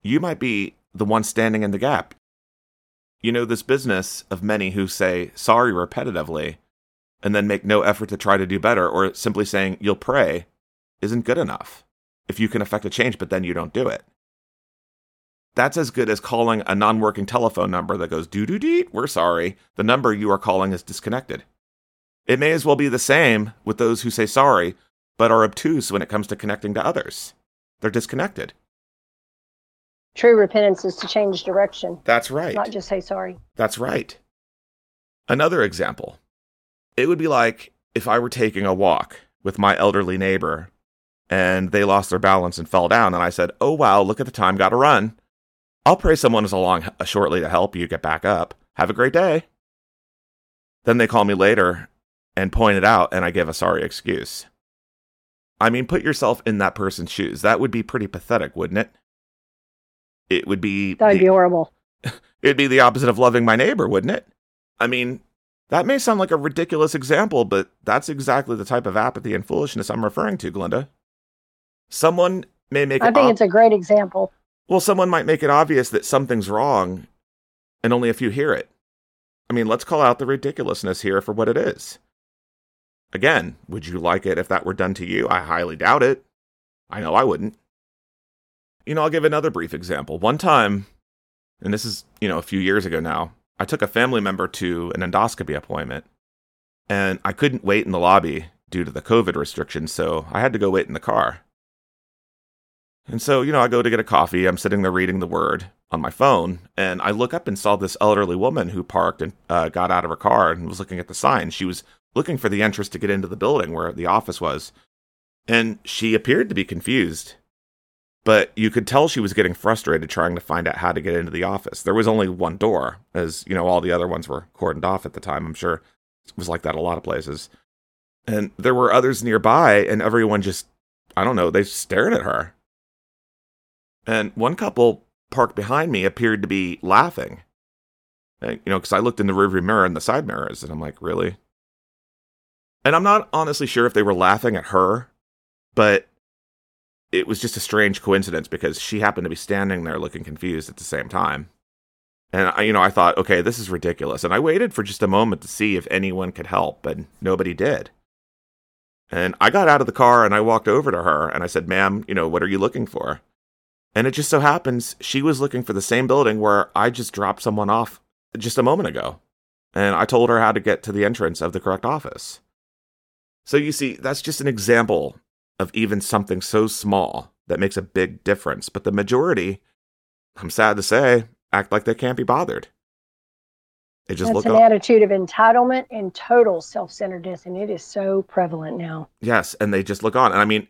You might be the one standing in the gap. You know, this business of many who say sorry repetitively and then make no effort to try to do better, or simply saying you'll pray isn't good enough if you can affect a change, but then you don't do it. That's as good as calling a non working telephone number that goes doo doo dee, we're sorry. The number you are calling is disconnected. It may as well be the same with those who say sorry, but are obtuse when it comes to connecting to others. They're disconnected. True repentance is to change direction, That's right. not just say sorry. That's right. Another example. It would be like if I were taking a walk with my elderly neighbor and they lost their balance and fell down, and I said, Oh, wow, look at the time, gotta run. I'll pray someone is along shortly to help you get back up. Have a great day. Then they call me later and point it out, and I give a sorry excuse. I mean, put yourself in that person's shoes. That would be pretty pathetic, wouldn't it? It would be. That would the- be horrible. It'd be the opposite of loving my neighbor, wouldn't it? I mean, that may sound like a ridiculous example, but that's exactly the type of apathy and foolishness I'm referring to, Glenda. Someone may make I think ob- it's a great example. well, someone might make it obvious that something's wrong, and only a few hear it. I mean, let's call out the ridiculousness here for what it is. Again, would you like it if that were done to you? I highly doubt it. I know I wouldn't. You know, I'll give another brief example. One time, and this is, you know, a few years ago now, I took a family member to an endoscopy appointment, and I couldn't wait in the lobby due to the COVID restrictions, so I had to go wait in the car. And so, you know, I go to get a coffee. I'm sitting there reading the word on my phone, and I look up and saw this elderly woman who parked and uh, got out of her car and was looking at the sign. She was looking for the entrance to get into the building where the office was, and she appeared to be confused. But you could tell she was getting frustrated trying to find out how to get into the office. There was only one door, as you know, all the other ones were cordoned off at the time. I'm sure it was like that a lot of places. And there were others nearby, and everyone just, I don't know, they stared at her. And one couple parked behind me appeared to be laughing. And, you know, because I looked in the rearview mirror and the side mirrors, and I'm like, really? And I'm not honestly sure if they were laughing at her, but it was just a strange coincidence because she happened to be standing there looking confused at the same time. And I, you know, I thought, okay, this is ridiculous. And I waited for just a moment to see if anyone could help, but nobody did. And I got out of the car and I walked over to her and I said, ma'am, you know, what are you looking for? And it just so happens she was looking for the same building where I just dropped someone off just a moment ago. And I told her how to get to the entrance of the correct office. So you see, that's just an example of even something so small that makes a big difference. But the majority, I'm sad to say, act like they can't be bothered. They just That's look an up. attitude of entitlement and total self centeredness, and it is so prevalent now. Yes, and they just look on. And I mean,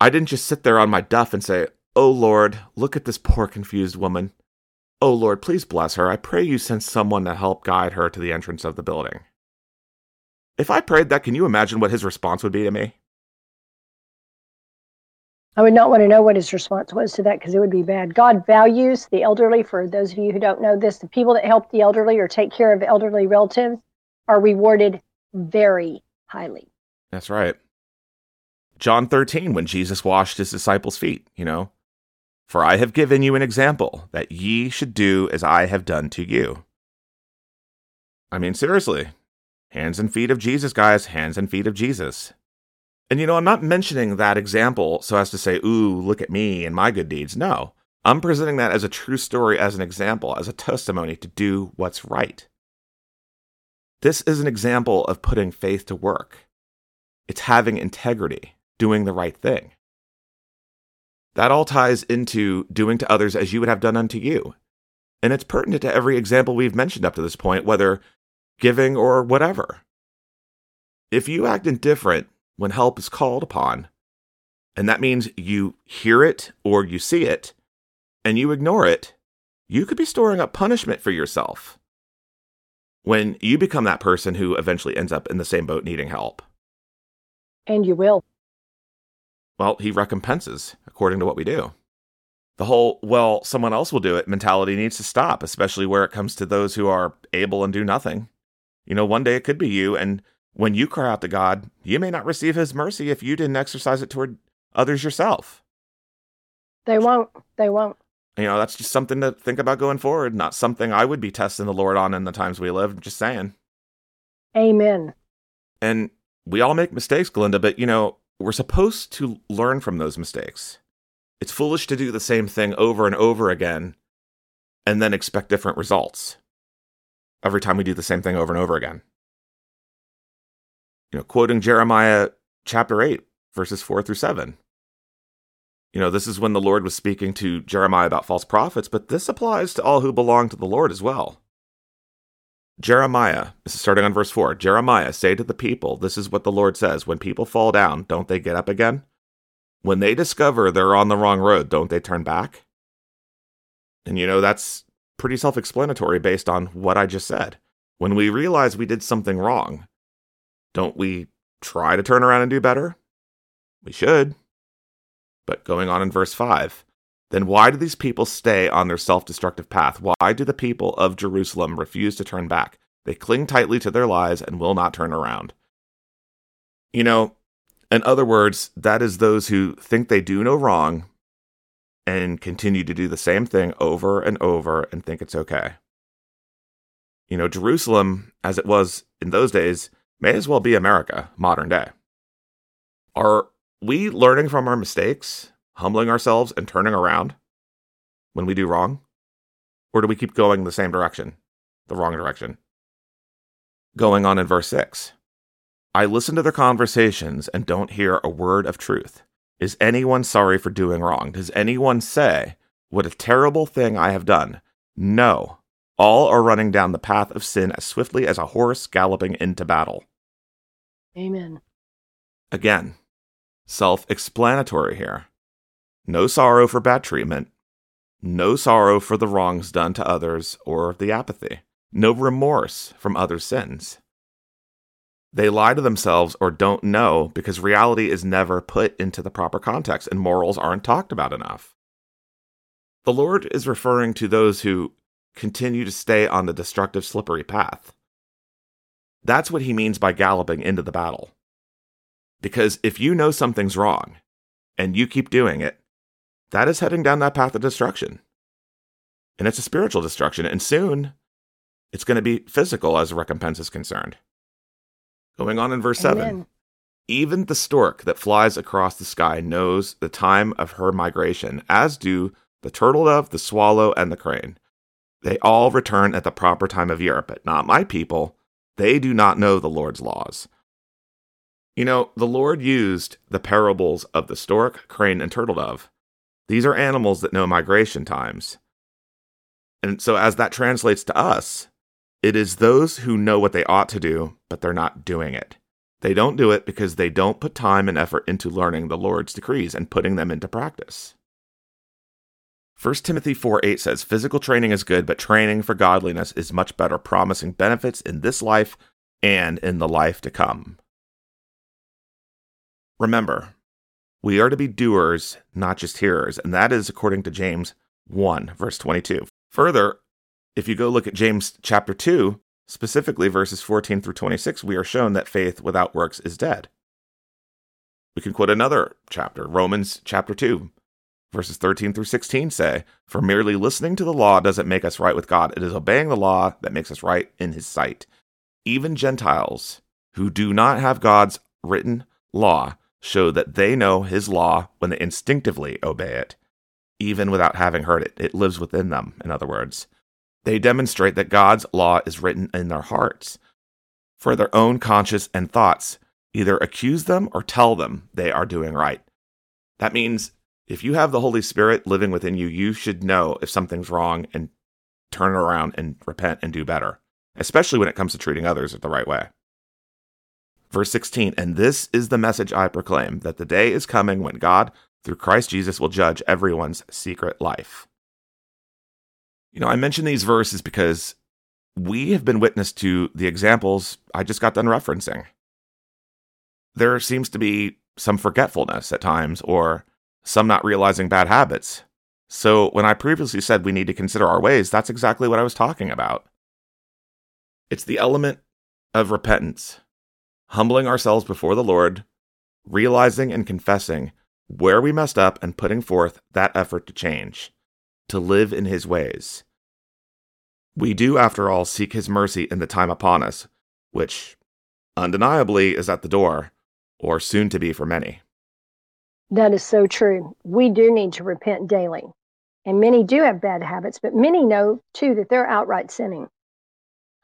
I didn't just sit there on my duff and say, Oh Lord, look at this poor confused woman. Oh Lord, please bless her. I pray you send someone to help guide her to the entrance of the building. If I prayed that, can you imagine what his response would be to me? I would not want to know what his response was to that because it would be bad. God values the elderly. For those of you who don't know this, the people that help the elderly or take care of elderly relatives are rewarded very highly. That's right. John 13, when Jesus washed his disciples' feet, you know, for I have given you an example that ye should do as I have done to you. I mean, seriously, hands and feet of Jesus, guys, hands and feet of Jesus. And you know, I'm not mentioning that example so as to say, ooh, look at me and my good deeds. No. I'm presenting that as a true story, as an example, as a testimony to do what's right. This is an example of putting faith to work. It's having integrity, doing the right thing. That all ties into doing to others as you would have done unto you. And it's pertinent to every example we've mentioned up to this point, whether giving or whatever. If you act indifferent when help is called upon. And that means you hear it or you see it and you ignore it, you could be storing up punishment for yourself when you become that person who eventually ends up in the same boat needing help. And you will. Well, he recompenses according to what we do. The whole, well, someone else will do it mentality needs to stop, especially where it comes to those who are able and do nothing. You know, one day it could be you, and when you cry out to God, you may not receive his mercy if you didn't exercise it toward others yourself. They won't. They won't. You know, that's just something to think about going forward, not something I would be testing the Lord on in the times we live. Just saying. Amen. And we all make mistakes, Glenda, but you know, we're supposed to learn from those mistakes. It's foolish to do the same thing over and over again and then expect different results every time we do the same thing over and over again you know, quoting Jeremiah chapter 8, verses 4 through 7. You know, this is when the Lord was speaking to Jeremiah about false prophets, but this applies to all who belong to the Lord as well. Jeremiah, this is starting on verse 4. Jeremiah, say to the people, This is what the Lord says When people fall down, don't they get up again? When they discover they're on the wrong road, don't they turn back? And you know, that's pretty self explanatory based on what I just said. When we realize we did something wrong, don't we try to turn around and do better? We should. But going on in verse 5, then why do these people stay on their self destructive path? Why do the people of Jerusalem refuse to turn back? They cling tightly to their lies and will not turn around. You know, in other words, that is those who think they do no wrong and continue to do the same thing over and over and think it's okay. You know, Jerusalem, as it was in those days, may as well be America, modern day. Are we learning from our mistakes, humbling ourselves, and turning around when we do wrong? Or do we keep going the same direction, the wrong direction? Going on in verse 6 I listen to their conversations and don't hear a word of truth. Is anyone sorry for doing wrong? Does anyone say, What a terrible thing I have done? No. All are running down the path of sin as swiftly as a horse galloping into battle. Amen. Again, self explanatory here. no sorrow for bad treatment, no sorrow for the wrongs done to others or the apathy, no remorse from other sins. They lie to themselves or don't know because reality is never put into the proper context and morals aren't talked about enough. The Lord is referring to those who continue to stay on the destructive, slippery path. That's what he means by galloping into the battle. Because if you know something's wrong and you keep doing it, that is heading down that path of destruction. And it's a spiritual destruction, and soon it's going to be physical as recompense is concerned. Going on in verse Amen. 7 Even the stork that flies across the sky knows the time of her migration, as do the turtle dove, the swallow, and the crane. They all return at the proper time of year, but not my people. They do not know the Lord's laws. You know, the Lord used the parables of the stork, crane, and turtle dove. These are animals that know migration times. And so, as that translates to us, it is those who know what they ought to do, but they're not doing it. They don't do it because they don't put time and effort into learning the Lord's decrees and putting them into practice. 1 Timothy 4 8 says, Physical training is good, but training for godliness is much better, promising benefits in this life and in the life to come. Remember, we are to be doers, not just hearers, and that is according to James 1, verse 22. Further, if you go look at James chapter 2, specifically verses 14 through 26, we are shown that faith without works is dead. We can quote another chapter, Romans chapter 2, verses 13 through 16 say, For merely listening to the law doesn't make us right with God. It is obeying the law that makes us right in his sight. Even Gentiles who do not have God's written law show that they know his law when they instinctively obey it, even without having heard it. It lives within them, in other words. They demonstrate that God's law is written in their hearts. For their own conscience and thoughts either accuse them or tell them they are doing right. That means if you have the Holy Spirit living within you, you should know if something's wrong and turn around and repent and do better, especially when it comes to treating others the right way. Verse 16, and this is the message I proclaim that the day is coming when God, through Christ Jesus, will judge everyone's secret life. You know, I mention these verses because we have been witness to the examples I just got done referencing. There seems to be some forgetfulness at times, or some not realizing bad habits. So, when I previously said we need to consider our ways, that's exactly what I was talking about. It's the element of repentance, humbling ourselves before the Lord, realizing and confessing where we messed up, and putting forth that effort to change, to live in His ways. We do, after all, seek His mercy in the time upon us, which undeniably is at the door, or soon to be for many. That is so true. We do need to repent daily. And many do have bad habits, but many know too that they're outright sinning.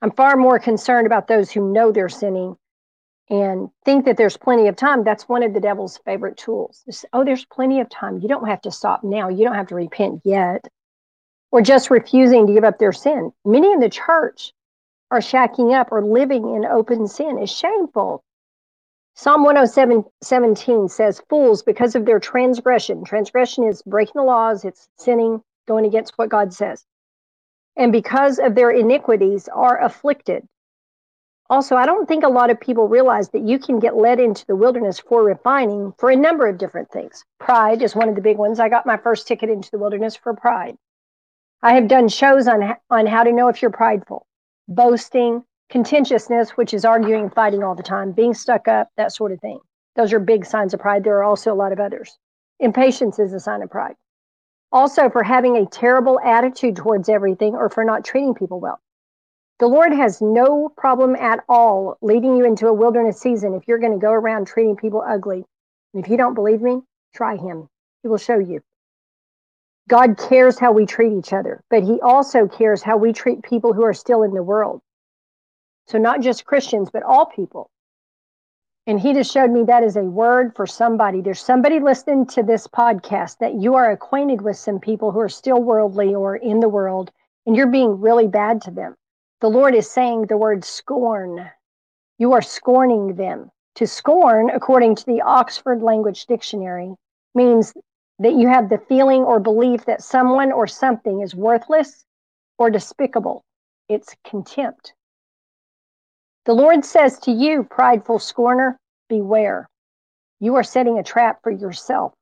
I'm far more concerned about those who know they're sinning and think that there's plenty of time. That's one of the devil's favorite tools. oh, there's plenty of time. You don't have to stop now. You don't have to repent yet. Or just refusing to give up their sin. Many in the church are shacking up or living in open sin. It's shameful. Psalm 107 17 says, Fools, because of their transgression, transgression is breaking the laws, it's sinning, going against what God says, and because of their iniquities are afflicted. Also, I don't think a lot of people realize that you can get led into the wilderness for refining for a number of different things. Pride is one of the big ones. I got my first ticket into the wilderness for pride. I have done shows on, on how to know if you're prideful, boasting, contentiousness, which is arguing and fighting all the time, being stuck up, that sort of thing. Those are big signs of pride. There are also a lot of others. Impatience is a sign of pride. Also, for having a terrible attitude towards everything or for not treating people well. The Lord has no problem at all leading you into a wilderness season if you're going to go around treating people ugly. And if you don't believe me, try Him. He will show you. God cares how we treat each other, but He also cares how we treat people who are still in the world. So, not just Christians, but all people. And he just showed me that is a word for somebody. There's somebody listening to this podcast that you are acquainted with some people who are still worldly or in the world, and you're being really bad to them. The Lord is saying the word scorn. You are scorning them. To scorn, according to the Oxford Language Dictionary, means that you have the feeling or belief that someone or something is worthless or despicable. It's contempt. The Lord says to you, prideful scorner, beware. You are setting a trap for yourself,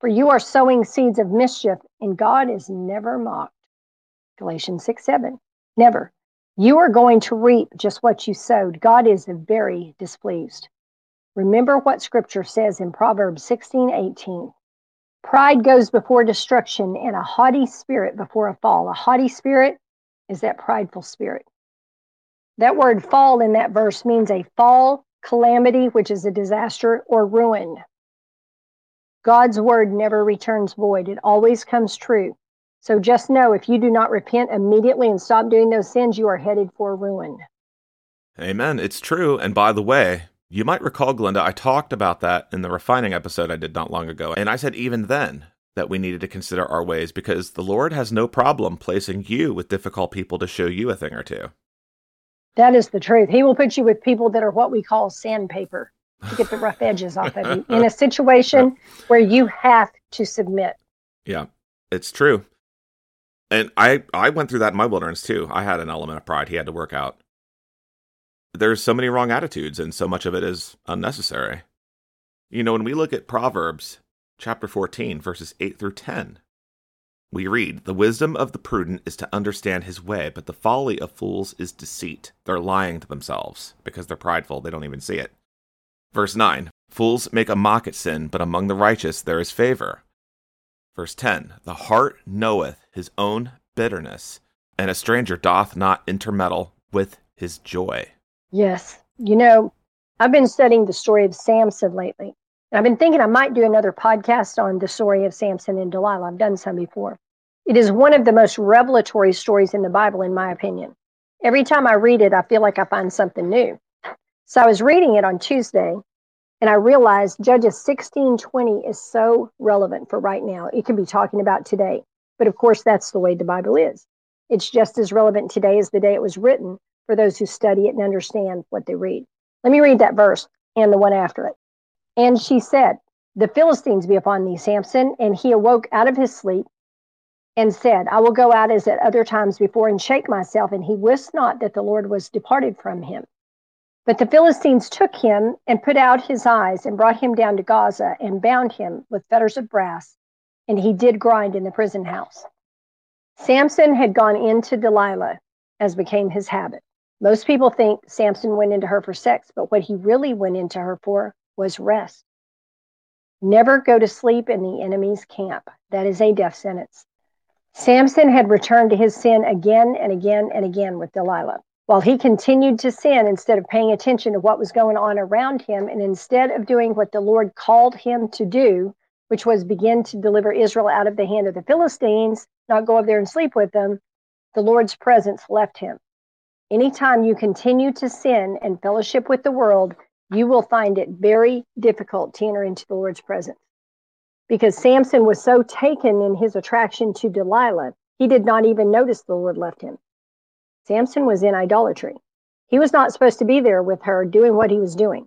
for you are sowing seeds of mischief, and God is never mocked. Galatians 6 7. Never. You are going to reap just what you sowed. God is very displeased. Remember what scripture says in Proverbs 16 18. Pride goes before destruction, and a haughty spirit before a fall. A haughty spirit is that prideful spirit. That word fall in that verse means a fall, calamity, which is a disaster, or ruin. God's word never returns void, it always comes true. So just know if you do not repent immediately and stop doing those sins, you are headed for ruin. Amen. It's true. And by the way, you might recall, Glenda, I talked about that in the refining episode I did not long ago. And I said even then that we needed to consider our ways because the Lord has no problem placing you with difficult people to show you a thing or two. That is the truth. He will put you with people that are what we call sandpaper to get the rough edges off of you in a situation where you have to submit. Yeah, it's true. And I I went through that in my wilderness too. I had an element of pride he had to work out there's so many wrong attitudes and so much of it is unnecessary. You know, when we look at Proverbs chapter 14, verses 8 through 10, we read, The wisdom of the prudent is to understand his way, but the folly of fools is deceit. They're lying to themselves because they're prideful, they don't even see it. Verse 9, Fools make a mock at sin, but among the righteous there is favor. Verse 10, The heart knoweth his own bitterness, and a stranger doth not intermeddle with his joy. Yes. You know, I've been studying the story of Samson lately. I've been thinking I might do another podcast on the story of Samson and Delilah. I've done some before. It is one of the most revelatory stories in the Bible, in my opinion. Every time I read it, I feel like I find something new. So I was reading it on Tuesday, and I realized Judges 16:20 is so relevant for right now. It can be talking about today. But of course, that's the way the Bible is. It's just as relevant today as the day it was written, for those who study it and understand what they read. Let me read that verse and the one after it. And she said, The Philistines be upon thee, Samson. And he awoke out of his sleep and said, I will go out as at other times before and shake myself. And he wist not that the Lord was departed from him. But the Philistines took him and put out his eyes and brought him down to Gaza and bound him with fetters of brass. And he did grind in the prison house. Samson had gone into Delilah, as became his habit. Most people think Samson went into her for sex, but what he really went into her for was rest. Never go to sleep in the enemy's camp. That is a death sentence. Samson had returned to his sin again and again and again with Delilah. While he continued to sin instead of paying attention to what was going on around him, and instead of doing what the Lord called him to do, which was begin to deliver Israel out of the hand of the Philistines, not go up there and sleep with them, the Lord's presence left him. Anytime you continue to sin and fellowship with the world, you will find it very difficult to enter into the Lord's presence. Because Samson was so taken in his attraction to Delilah, he did not even notice the Lord left him. Samson was in idolatry. He was not supposed to be there with her doing what he was doing.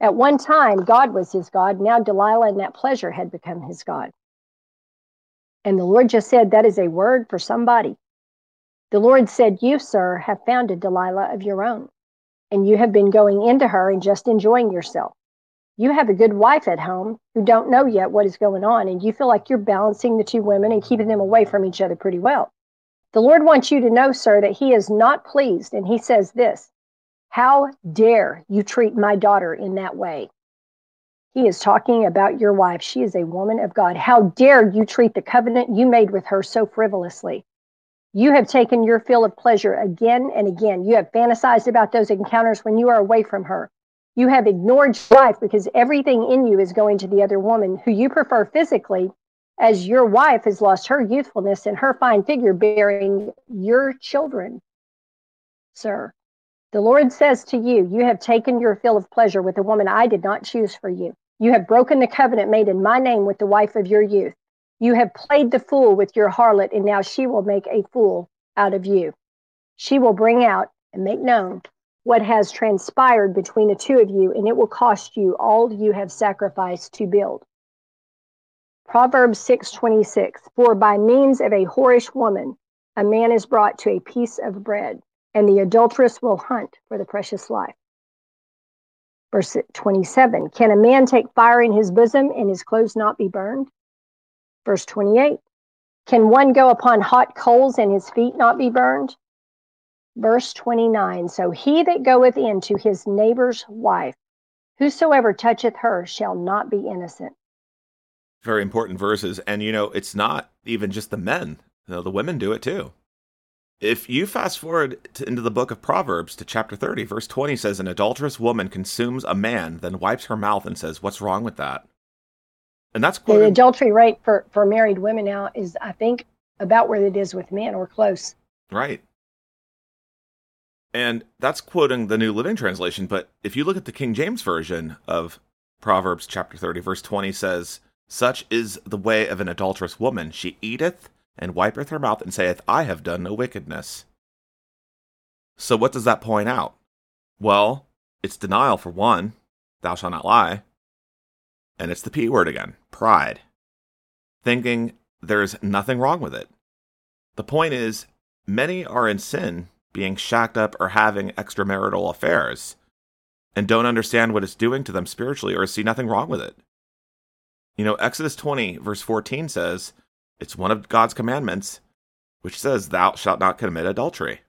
At one time, God was his God. Now, Delilah and that pleasure had become his God. And the Lord just said, That is a word for somebody. The Lord said, You, sir, have found a Delilah of your own, and you have been going into her and just enjoying yourself. You have a good wife at home who don't know yet what is going on, and you feel like you're balancing the two women and keeping them away from each other pretty well. The Lord wants you to know, sir, that He is not pleased, and He says this How dare you treat my daughter in that way? He is talking about your wife. She is a woman of God. How dare you treat the covenant you made with her so frivolously? You have taken your fill of pleasure again and again. You have fantasized about those encounters when you are away from her. You have ignored life because everything in you is going to the other woman who you prefer physically, as your wife has lost her youthfulness and her fine figure bearing your children. Sir, the Lord says to you, You have taken your fill of pleasure with a woman I did not choose for you. You have broken the covenant made in my name with the wife of your youth. You have played the fool with your harlot, and now she will make a fool out of you. She will bring out and make known what has transpired between the two of you, and it will cost you all you have sacrificed to build. Proverbs 6:26 For by means of a whorish woman a man is brought to a piece of bread, and the adulteress will hunt for the precious life. Verse 27 Can a man take fire in his bosom and his clothes not be burned? Verse 28 Can one go upon hot coals and his feet not be burned? Verse 29 So he that goeth in to his neighbor's wife, whosoever toucheth her shall not be innocent. Very important verses. And, you know, it's not even just the men, you know, the women do it too. If you fast forward to, into the book of Proverbs to chapter 30, verse 20 says, An adulterous woman consumes a man, then wipes her mouth and says, What's wrong with that? And that's quoted. The adultery rate for, for married women now is, I think, about where it is with men or close. Right. And that's quoting the New Living Translation. But if you look at the King James Version of Proverbs chapter 30, verse 20 says, Such is the way of an adulterous woman. She eateth and wipeth her mouth and saith, I have done no wickedness. So what does that point out? Well, it's denial for one, thou shalt not lie. And it's the P word again, pride. Thinking there's nothing wrong with it. The point is, many are in sin being shacked up or having extramarital affairs and don't understand what it's doing to them spiritually or see nothing wrong with it. You know, Exodus 20, verse 14 says, it's one of God's commandments, which says, Thou shalt not commit adultery.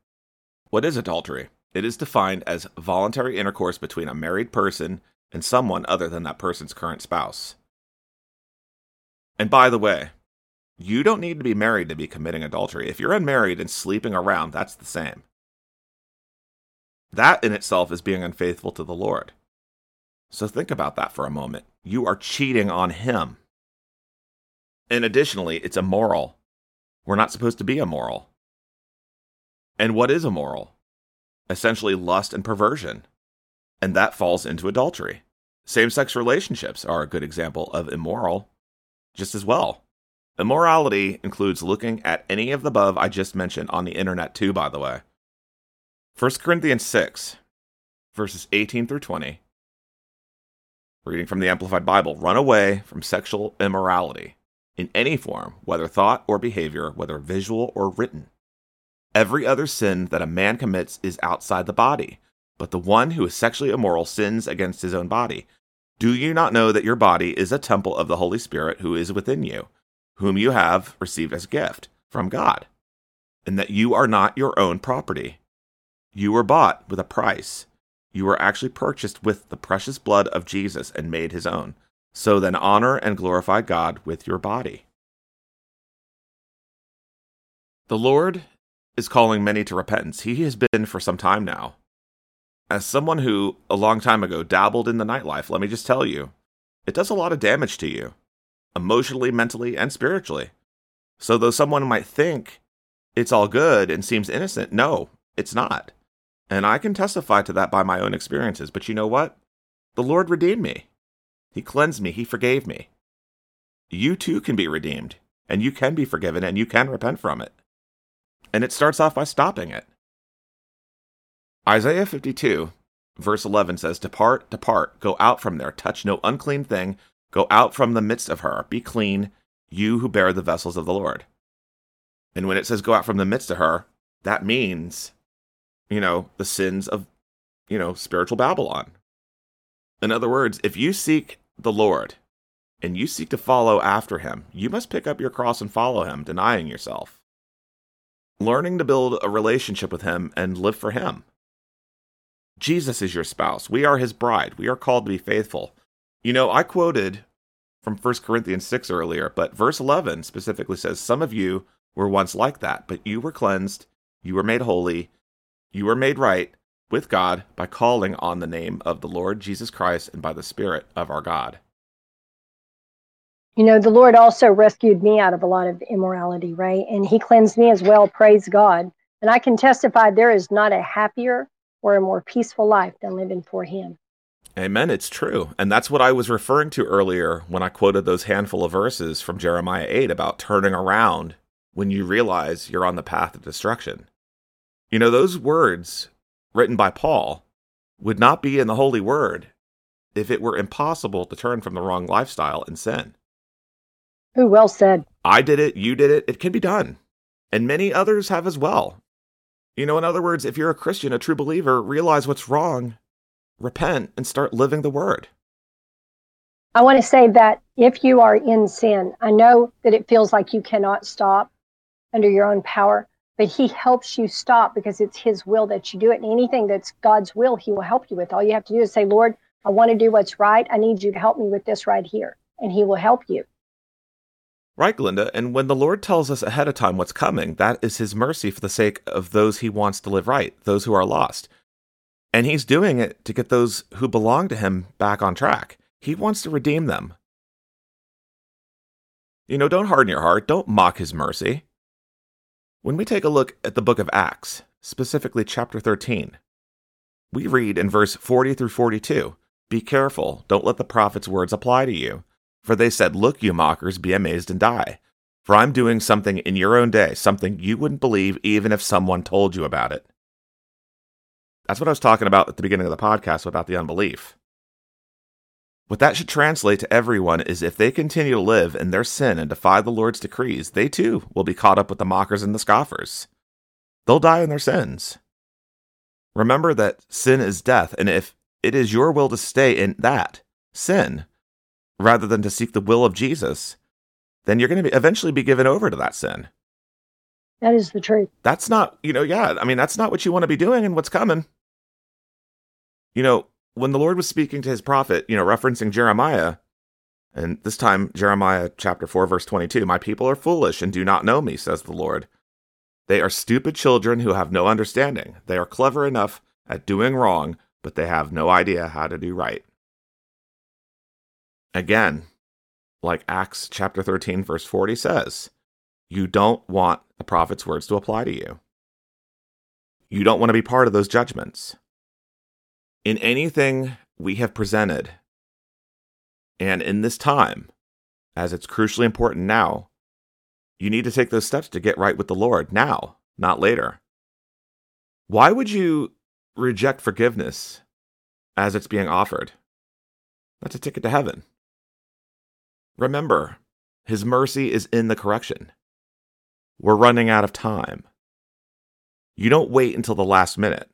What is adultery? It is defined as voluntary intercourse between a married person and someone other than that person's current spouse. And by the way, you don't need to be married to be committing adultery. If you're unmarried and sleeping around, that's the same. That in itself is being unfaithful to the Lord. So think about that for a moment. You are cheating on Him. And additionally, it's immoral. We're not supposed to be immoral. And what is immoral? Essentially, lust and perversion. And that falls into adultery. Same sex relationships are a good example of immoral just as well. Immorality includes looking at any of the above I just mentioned on the internet, too, by the way. 1 Corinthians 6, verses 18 through 20. Reading from the Amplified Bible Run away from sexual immorality in any form, whether thought or behavior, whether visual or written. Every other sin that a man commits is outside the body, but the one who is sexually immoral sins against his own body. Do you not know that your body is a temple of the Holy Spirit who is within you, whom you have received as a gift from God, and that you are not your own property? You were bought with a price. You were actually purchased with the precious blood of Jesus and made his own. So then honor and glorify God with your body. The Lord is calling many to repentance. He has been for some time now. As someone who, a long time ago, dabbled in the nightlife, let me just tell you, it does a lot of damage to you, emotionally, mentally, and spiritually. So, though someone might think it's all good and seems innocent, no, it's not. And I can testify to that by my own experiences. But you know what? The Lord redeemed me. He cleansed me. He forgave me. You too can be redeemed, and you can be forgiven, and you can repent from it. And it starts off by stopping it. Isaiah 52, verse 11 says, Depart, depart, go out from there, touch no unclean thing, go out from the midst of her, be clean, you who bear the vessels of the Lord. And when it says go out from the midst of her, that means you know, the sins of, you know, spiritual Babylon. In other words, if you seek the Lord and you seek to follow after him, you must pick up your cross and follow him, denying yourself. Learning to build a relationship with him and live for him. Jesus is your spouse. We are his bride. We are called to be faithful. You know, I quoted from 1 Corinthians 6 earlier, but verse 11 specifically says, Some of you were once like that, but you were cleansed, you were made holy, you are made right with God by calling on the name of the Lord Jesus Christ and by the Spirit of our God. You know, the Lord also rescued me out of a lot of immorality, right? And He cleansed me as well. Praise God. And I can testify there is not a happier or a more peaceful life than living for Him. Amen. It's true. And that's what I was referring to earlier when I quoted those handful of verses from Jeremiah 8 about turning around when you realize you're on the path of destruction. You know, those words written by Paul would not be in the Holy Word if it were impossible to turn from the wrong lifestyle and sin. Ooh, well said. I did it, you did it, it can be done. And many others have as well. You know, in other words, if you're a Christian, a true believer, realize what's wrong, repent, and start living the word. I want to say that if you are in sin, I know that it feels like you cannot stop under your own power, but He helps you stop because it's His will that you do it. And anything that's God's will, He will help you with. All you have to do is say, Lord, I want to do what's right. I need you to help me with this right here. And He will help you. Right, Glenda. And when the Lord tells us ahead of time what's coming, that is His mercy for the sake of those He wants to live right, those who are lost. And He's doing it to get those who belong to Him back on track. He wants to redeem them. You know, don't harden your heart, don't mock His mercy. When we take a look at the book of Acts, specifically chapter 13, we read in verse 40 through 42 Be careful, don't let the prophet's words apply to you. For they said, Look, you mockers, be amazed and die. For I'm doing something in your own day, something you wouldn't believe even if someone told you about it. That's what I was talking about at the beginning of the podcast about the unbelief. What that should translate to everyone is if they continue to live in their sin and defy the Lord's decrees, they too will be caught up with the mockers and the scoffers. They'll die in their sins. Remember that sin is death, and if it is your will to stay in that sin, rather than to seek the will of Jesus, then you're going to be, eventually be given over to that sin. That is the truth. That's not, you know, yeah, I mean, that's not what you want to be doing and what's coming. You know, when the Lord was speaking to his prophet, you know, referencing Jeremiah, and this time Jeremiah chapter 4, verse 22 My people are foolish and do not know me, says the Lord. They are stupid children who have no understanding. They are clever enough at doing wrong, but they have no idea how to do right. Again, like Acts chapter 13, verse 40 says, you don't want the prophet's words to apply to you. You don't want to be part of those judgments in anything we have presented, and in this time, as it's crucially important now, you need to take those steps to get right with the Lord now, not later. Why would you reject forgiveness as it's being offered? That's a ticket to heaven. Remember, His mercy is in the correction. We're running out of time. You don't wait until the last minute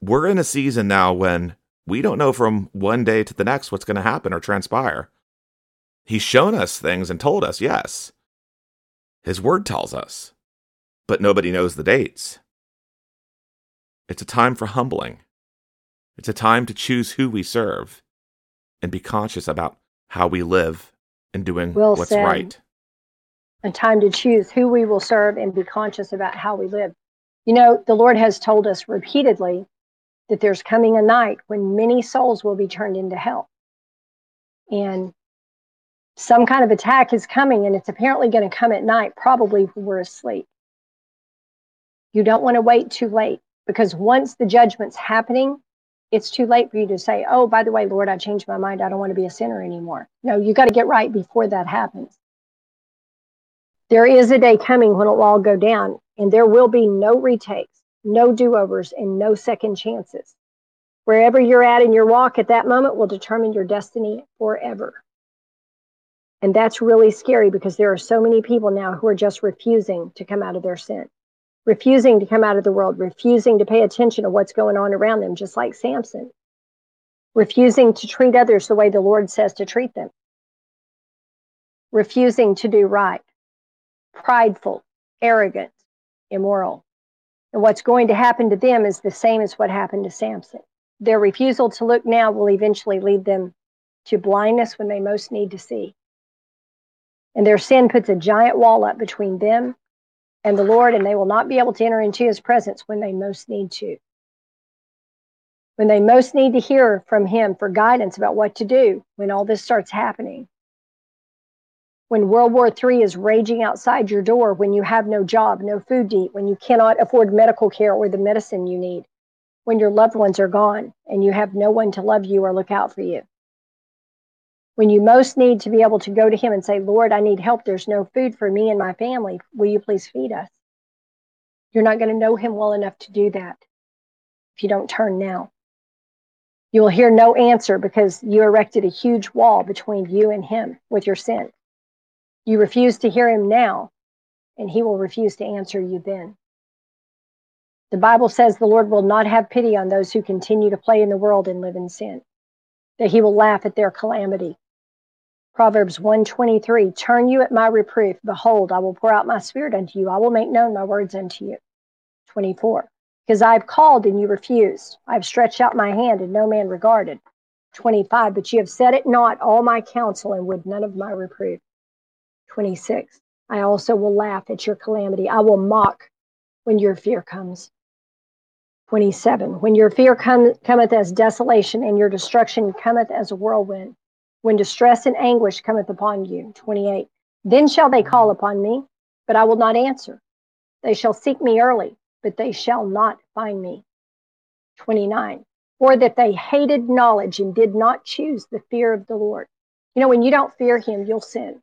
we're in a season now when we don't know from one day to the next what's going to happen or transpire. He's shown us things and told us, yes. His word tells us, but nobody knows the dates. It's a time for humbling. It's a time to choose who we serve and be conscious about how we live and doing what's right. A time to choose who we will serve and be conscious about how we live. You know, the Lord has told us repeatedly that there's coming a night when many souls will be turned into hell. And some kind of attack is coming, and it's apparently going to come at night, probably when we're asleep. You don't want to wait too late because once the judgment's happening, it's too late for you to say, Oh, by the way, Lord, I changed my mind. I don't want to be a sinner anymore. No, you got to get right before that happens. There is a day coming when it'll all go down, and there will be no retakes no do overs, and no second chances. Wherever you're at in your walk at that moment will determine your destiny forever. And that's really scary because there are so many people now who are just refusing to come out of their sin, refusing to come out of the world, refusing to pay attention to what's going on around them, just like Samson, refusing to treat others the way the Lord says to treat them, refusing to do right, prideful, arrogant, immoral. And what's going to happen to them is the same as what happened to Samson. Their refusal to look now will eventually lead them to blindness when they most need to see. And their sin puts a giant wall up between them and the Lord, and they will not be able to enter into his presence when they most need to. When they most need to hear from him for guidance about what to do when all this starts happening, when World War III is raging outside your door, when you have no job, no food to eat, when you cannot afford medical care or the medicine you need, when your loved ones are gone and you have no one to love you or look out for you. When you most need to be able to go to Him and say, Lord, I need help. There's no food for me and my family. Will you please feed us? You're not going to know Him well enough to do that if you don't turn now. You will hear no answer because you erected a huge wall between you and Him with your sin. You refuse to hear him now, and he will refuse to answer you then. The Bible says the Lord will not have pity on those who continue to play in the world and live in sin, that he will laugh at their calamity. Proverbs 123 Turn you at my reproof. Behold, I will pour out my spirit unto you. I will make known my words unto you. 24 Because I have called and you refused. I have stretched out my hand and no man regarded. 25 But you have set it not all my counsel and would none of my reproof. 26 I also will laugh at your calamity. I will mock when your fear comes. 27. When your fear com- cometh as desolation and your destruction cometh as a whirlwind, when distress and anguish cometh upon you. 28. Then shall they call upon me, but I will not answer. They shall seek me early, but they shall not find me. 29. Or that they hated knowledge and did not choose the fear of the Lord. You know, when you don't fear him, you'll sin.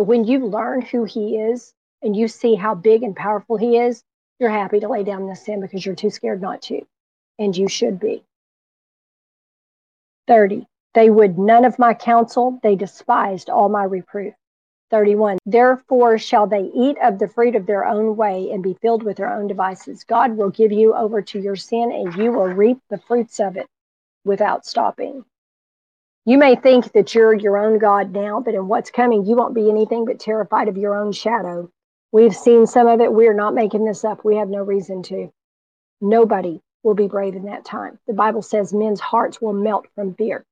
But when you learn who he is and you see how big and powerful he is, you're happy to lay down the sin because you're too scared not to. And you should be. 30. They would none of my counsel, they despised all my reproof. 31. Therefore shall they eat of the fruit of their own way and be filled with their own devices. God will give you over to your sin and you will reap the fruits of it without stopping. You may think that you're your own God now, but in what's coming, you won't be anything but terrified of your own shadow We've seen some of it. We're not making this up. We have no reason to. Nobody will be brave in that time. The Bible says men's hearts will melt from fear.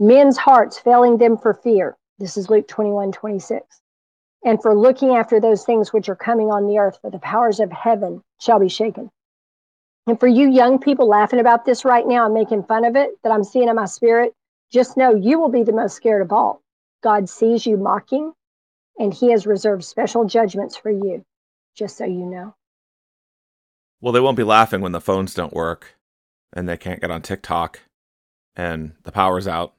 Men's hearts failing them for fear. This is Luke 21 26. And for looking after those things which are coming on the earth, for the powers of heaven shall be shaken. And for you young people laughing about this right now and making fun of it that I'm seeing in my spirit, just know you will be the most scared of all. God sees you mocking, and he has reserved special judgments for you, just so you know. Well, they won't be laughing when the phones don't work and they can't get on TikTok and the power's out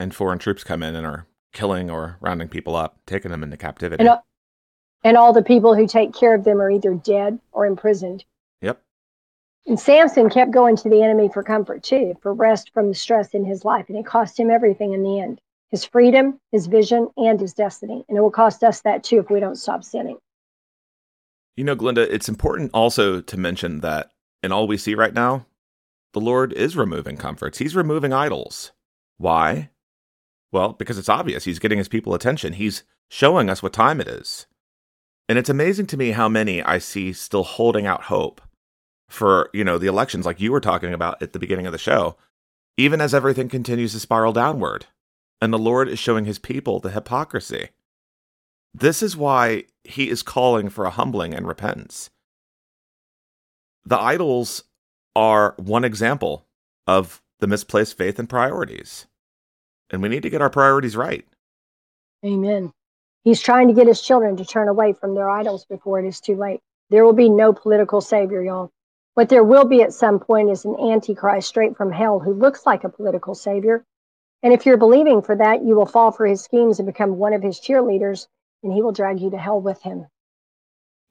and foreign troops come in and are killing or rounding people up, taking them into captivity. And, all, and all the people who take care of them are either dead or imprisoned. Yep. And Samson kept going to the enemy for comfort too, for rest from the stress in his life, and it cost him everything in the end his freedom, his vision, and his destiny. And it will cost us that too if we don't stop sinning. You know, Glenda, it's important also to mention that in all we see right now, the Lord is removing comforts. He's removing idols. Why? Well, because it's obvious. He's getting his people attention. He's showing us what time it is. And it's amazing to me how many I see still holding out hope for, you know, the elections like you were talking about at the beginning of the show, even as everything continues to spiral downward and the Lord is showing his people the hypocrisy. This is why he is calling for a humbling and repentance. The idols are one example of the misplaced faith and priorities. And we need to get our priorities right. Amen. He's trying to get his children to turn away from their idols before it is too late. There will be no political savior, y'all. What there will be at some point is an antichrist straight from hell who looks like a political savior and if you're believing for that, you will fall for his schemes and become one of his cheerleaders, and he will drag you to hell with him.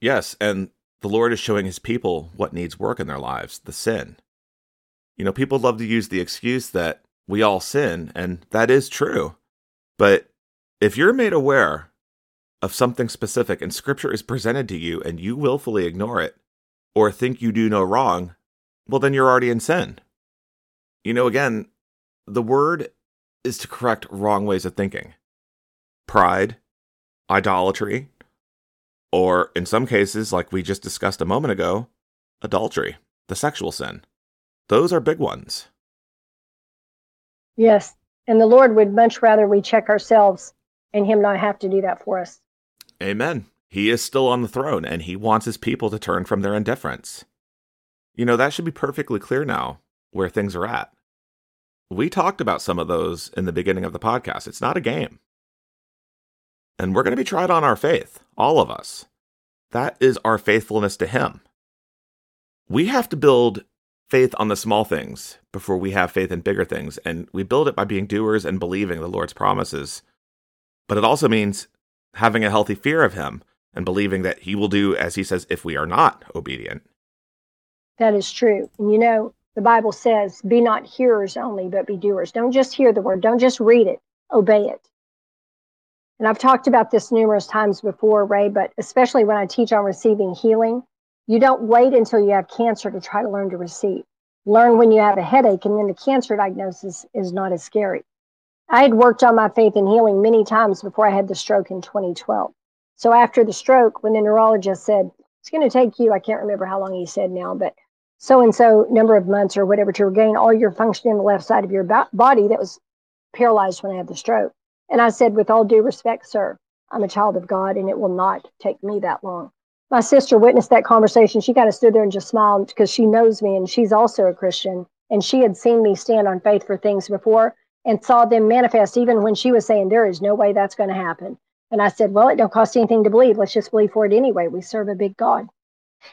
Yes, and the Lord is showing his people what needs work in their lives the sin. You know, people love to use the excuse that we all sin, and that is true. But if you're made aware of something specific and scripture is presented to you and you willfully ignore it or think you do no wrong, well, then you're already in sin. You know, again, the word is to correct wrong ways of thinking pride, idolatry, or in some cases, like we just discussed a moment ago, adultery, the sexual sin. Those are big ones. Yes. And the Lord would much rather we check ourselves and Him not have to do that for us. Amen. He is still on the throne and He wants His people to turn from their indifference. You know, that should be perfectly clear now where things are at. We talked about some of those in the beginning of the podcast. It's not a game. And we're going to be tried on our faith, all of us. That is our faithfulness to Him. We have to build faith on the small things before we have faith in bigger things. And we build it by being doers and believing the Lord's promises. But it also means having a healthy fear of Him and believing that He will do as He says if we are not obedient. That is true. And you know, the Bible says, be not hearers only, but be doers. Don't just hear the word, don't just read it, obey it. And I've talked about this numerous times before, Ray, but especially when I teach on receiving healing, you don't wait until you have cancer to try to learn to receive. Learn when you have a headache, and then the cancer diagnosis is not as scary. I had worked on my faith in healing many times before I had the stroke in 2012. So after the stroke, when the neurologist said, it's going to take you, I can't remember how long he said now, but so and so number of months or whatever to regain all your function in the left side of your body that was paralyzed when I had the stroke. And I said, with all due respect, sir, I'm a child of God and it will not take me that long. My sister witnessed that conversation. She kind of stood there and just smiled because she knows me and she's also a Christian. And she had seen me stand on faith for things before and saw them manifest even when she was saying, there is no way that's going to happen. And I said, well, it don't cost anything to believe. Let's just believe for it anyway. We serve a big God.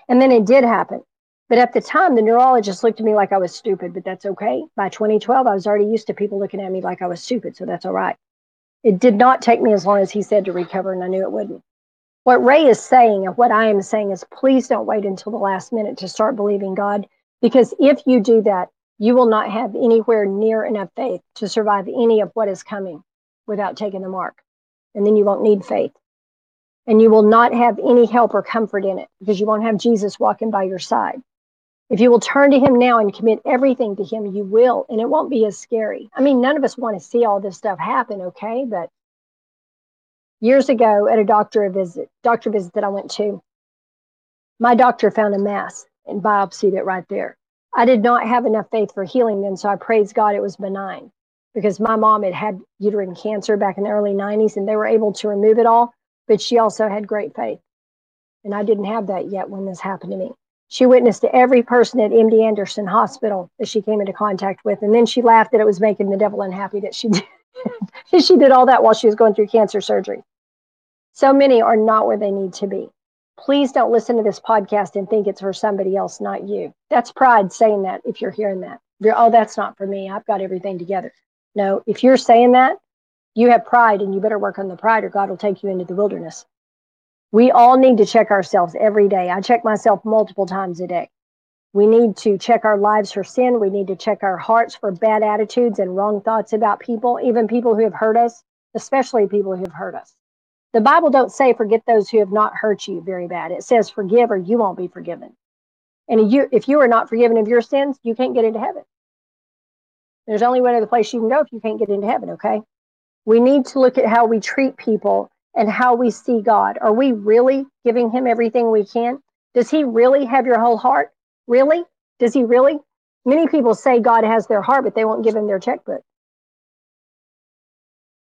And then it did happen. But at the time, the neurologist looked at me like I was stupid, but that's okay. By 2012, I was already used to people looking at me like I was stupid, so that's all right. It did not take me as long as he said to recover, and I knew it wouldn't. What Ray is saying and what I am saying is please don't wait until the last minute to start believing God, because if you do that, you will not have anywhere near enough faith to survive any of what is coming without taking the mark. And then you won't need faith. And you will not have any help or comfort in it because you won't have Jesus walking by your side. If you will turn to him now and commit everything to him, you will, and it won't be as scary. I mean, none of us want to see all this stuff happen, okay? But years ago at a doctor visit, doctor visit that I went to, my doctor found a mass and biopsied it right there. I did not have enough faith for healing then, so I praise God it was benign because my mom had had uterine cancer back in the early 90s and they were able to remove it all, but she also had great faith. And I didn't have that yet when this happened to me. She witnessed to every person at MD Anderson Hospital that she came into contact with. And then she laughed that it was making the devil unhappy that she did. she did all that while she was going through cancer surgery. So many are not where they need to be. Please don't listen to this podcast and think it's for somebody else, not you. That's pride saying that if you're hearing that. You're, oh, that's not for me. I've got everything together. No, if you're saying that, you have pride and you better work on the pride or God will take you into the wilderness. We all need to check ourselves every day. I check myself multiple times a day. We need to check our lives for sin. We need to check our hearts for bad attitudes and wrong thoughts about people, even people who have hurt us, especially people who have hurt us. The Bible don't say forget those who have not hurt you very bad. It says forgive or you won't be forgiven. And you, if you are not forgiven of your sins, you can't get into heaven. There's only one other place you can go if you can't get into heaven, okay? We need to look at how we treat people and how we see God. Are we really giving him everything we can? Does he really have your whole heart? Really? Does he really? Many people say God has their heart, but they won't give him their checkbook.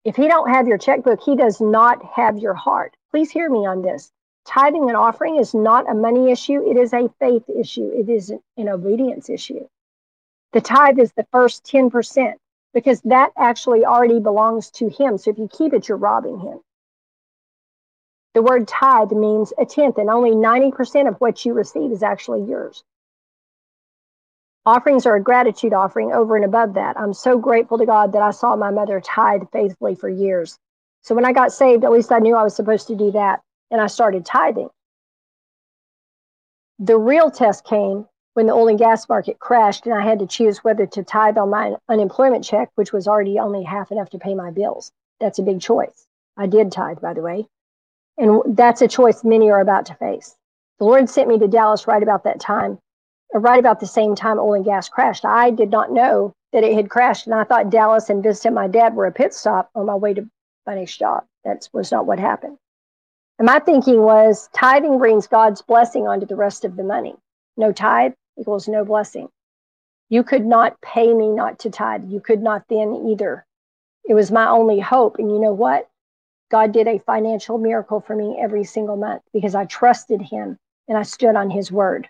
If he don't have your checkbook, he does not have your heart. Please hear me on this. Tithing and offering is not a money issue. It is a faith issue. It is an obedience issue. The tithe is the first 10% because that actually already belongs to him. So if you keep it, you're robbing him. The word tithe means a tenth, and only 90% of what you receive is actually yours. Offerings are a gratitude offering over and above that. I'm so grateful to God that I saw my mother tithe faithfully for years. So when I got saved, at least I knew I was supposed to do that, and I started tithing. The real test came when the oil and gas market crashed, and I had to choose whether to tithe on my unemployment check, which was already only half enough to pay my bills. That's a big choice. I did tithe, by the way. And that's a choice many are about to face. The Lord sent me to Dallas right about that time, or right about the same time oil and gas crashed. I did not know that it had crashed, and I thought Dallas and visiting my dad were a pit stop on my way to my next job. That was not what happened. And my thinking was tithing brings God's blessing onto the rest of the money. No tithe equals no blessing. You could not pay me not to tithe. You could not then either. It was my only hope. And you know what? God did a financial miracle for me every single month because I trusted him and I stood on his word.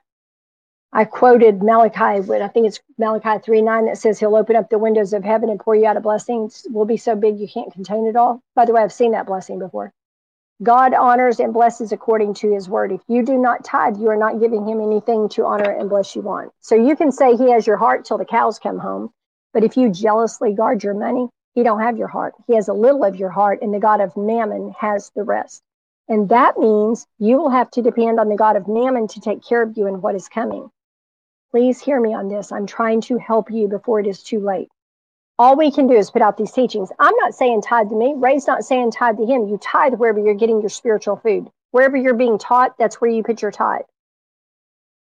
I quoted Malachi, I think it's Malachi 3 9 that says he'll open up the windows of heaven and pour you out a blessing. will be so big you can't contain it all. By the way, I've seen that blessing before. God honors and blesses according to his word. If you do not tithe, you are not giving him anything to honor and bless you on. So you can say he has your heart till the cows come home. But if you jealously guard your money, he don't have your heart. He has a little of your heart, and the God of Mammon has the rest. And that means you will have to depend on the God of Mammon to take care of you in what is coming. Please hear me on this. I'm trying to help you before it is too late. All we can do is put out these teachings. I'm not saying tithe to me. Ray's not saying tithe to him. You tithe wherever you're getting your spiritual food. Wherever you're being taught, that's where you put your tithe.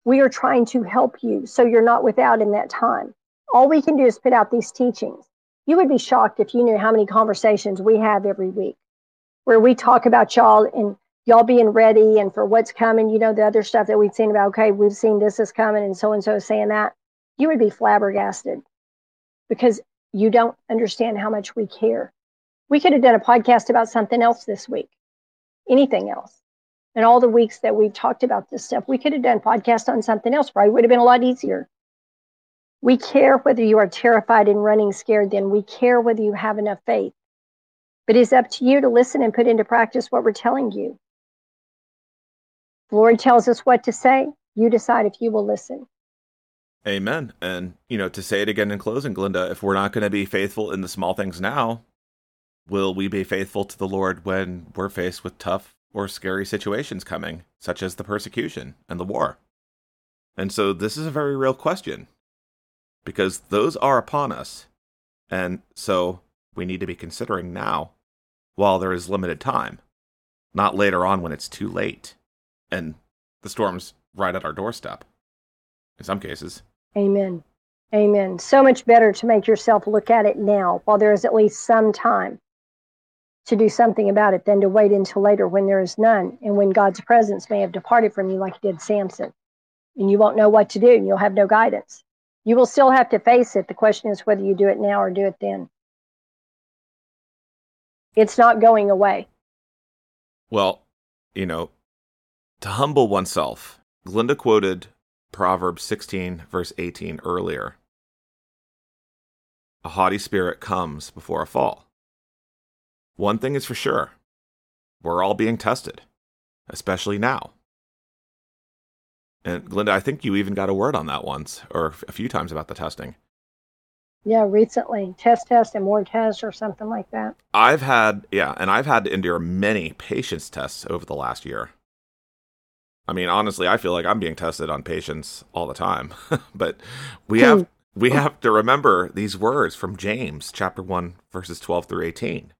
We are trying to help you so you're not without in that time. All we can do is put out these teachings. You would be shocked if you knew how many conversations we have every week where we talk about y'all and y'all being ready and for what's coming. You know, the other stuff that we've seen about, okay, we've seen this is coming and so and so saying that. You would be flabbergasted because you don't understand how much we care. We could have done a podcast about something else this week, anything else. And all the weeks that we've talked about this stuff, we could have done podcast on something else. Probably would have been a lot easier. We care whether you are terrified and running scared, then we care whether you have enough faith. But it's up to you to listen and put into practice what we're telling you. The Lord tells us what to say. You decide if you will listen. Amen. And, you know, to say it again in closing, Glenda, if we're not going to be faithful in the small things now, will we be faithful to the Lord when we're faced with tough or scary situations coming, such as the persecution and the war? And so this is a very real question because those are upon us. And so we need to be considering now while there is limited time, not later on when it's too late and the storm's right at our doorstep in some cases. Amen. Amen. So much better to make yourself look at it now while there is at least some time to do something about it than to wait until later when there is none and when God's presence may have departed from you like did Samson. And you won't know what to do and you'll have no guidance. You will still have to face it. The question is whether you do it now or do it then. It's not going away. Well, you know, to humble oneself, Glenda quoted Proverbs 16, verse 18 earlier. A haughty spirit comes before a fall. One thing is for sure we're all being tested, especially now. And Glenda, I think you even got a word on that once or a few times about the testing. Yeah, recently. Test, test, and more tests or something like that. I've had, yeah, and I've had to endure many patience tests over the last year. I mean, honestly, I feel like I'm being tested on patience all the time. but we have hmm. we have to remember these words from James chapter 1 verses 12 through 18.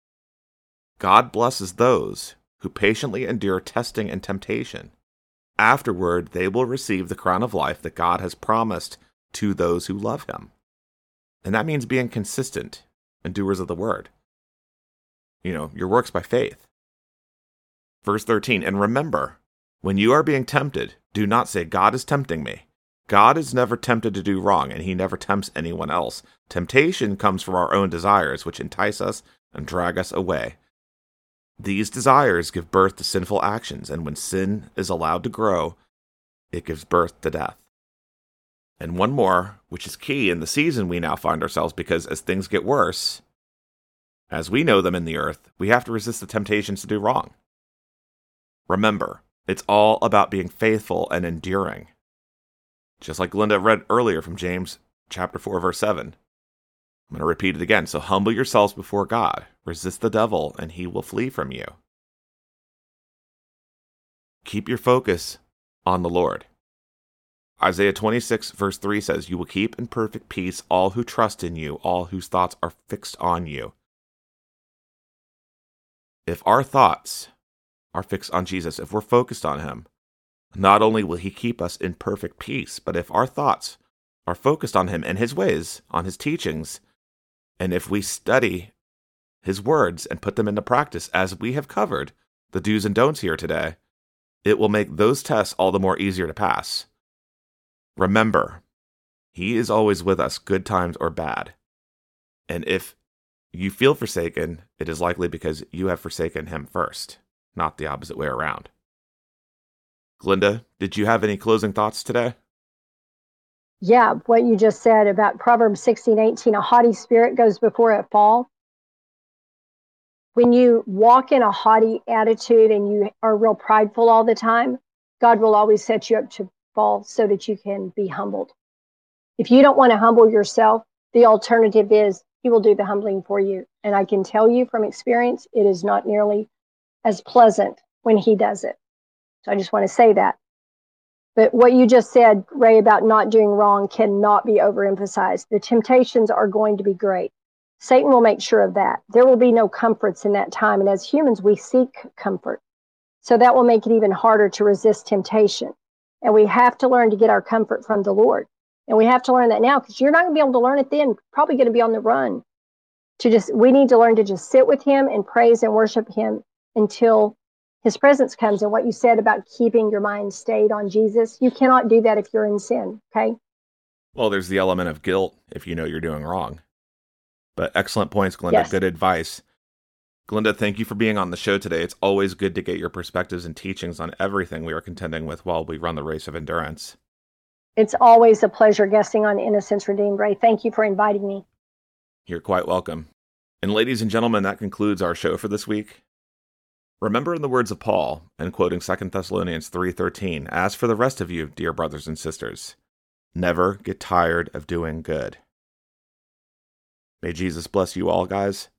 God blesses those who patiently endure testing and temptation. Afterward, they will receive the crown of life that God has promised to those who love him. And that means being consistent and doers of the word. You know, your works by faith. Verse 13, and remember, when you are being tempted, do not say, God is tempting me. God is never tempted to do wrong, and he never tempts anyone else. Temptation comes from our own desires, which entice us and drag us away. These desires give birth to sinful actions, and when sin is allowed to grow, it gives birth to death. And one more, which is key in the season we now find ourselves, because as things get worse, as we know them in the earth, we have to resist the temptations to do wrong. Remember, it's all about being faithful and enduring. Just like Glenda read earlier from James chapter 4 verse 7. I'm going to repeat it again. So humble yourselves before God, resist the devil, and he will flee from you. Keep your focus on the Lord. Isaiah 26, verse 3 says, You will keep in perfect peace all who trust in you, all whose thoughts are fixed on you. If our thoughts are fixed on Jesus, if we're focused on Him, not only will He keep us in perfect peace, but if our thoughts are focused on Him and His ways, on His teachings, and if we study His words and put them into practice, as we have covered the do's and don'ts here today, it will make those tests all the more easier to pass. Remember, He is always with us, good times or bad. And if you feel forsaken, it is likely because you have forsaken Him first not the opposite way around. Glenda, did you have any closing thoughts today? Yeah, what you just said about Proverbs 16, 18, a haughty spirit goes before a fall. When you walk in a haughty attitude and you are real prideful all the time, God will always set you up to fall so that you can be humbled. If you don't want to humble yourself, the alternative is He will do the humbling for you. And I can tell you from experience, it is not nearly as pleasant when he does it. So I just want to say that. But what you just said, Ray, about not doing wrong cannot be overemphasized. The temptations are going to be great. Satan will make sure of that. There will be no comforts in that time. And as humans, we seek comfort. So that will make it even harder to resist temptation. And we have to learn to get our comfort from the Lord. And we have to learn that now because you're not going to be able to learn it then. Probably going to be on the run. To just, we need to learn to just sit with Him and praise and worship Him until His presence comes. And what you said about keeping your mind stayed on Jesus, you cannot do that if you're in sin. Okay. Well, there's the element of guilt if you know you're doing wrong. But excellent points, Glenda. Yes. Good advice. Glenda, thank you for being on the show today. It's always good to get your perspectives and teachings on everything we are contending with while we run the race of endurance. It's always a pleasure guesting on Innocence Redeemed, Ray. Thank you for inviting me. You're quite welcome. And ladies and gentlemen, that concludes our show for this week. Remember in the words of Paul, and quoting 2 Thessalonians 3:13, as for the rest of you, dear brothers and sisters, never get tired of doing good. May Jesus bless you all, guys.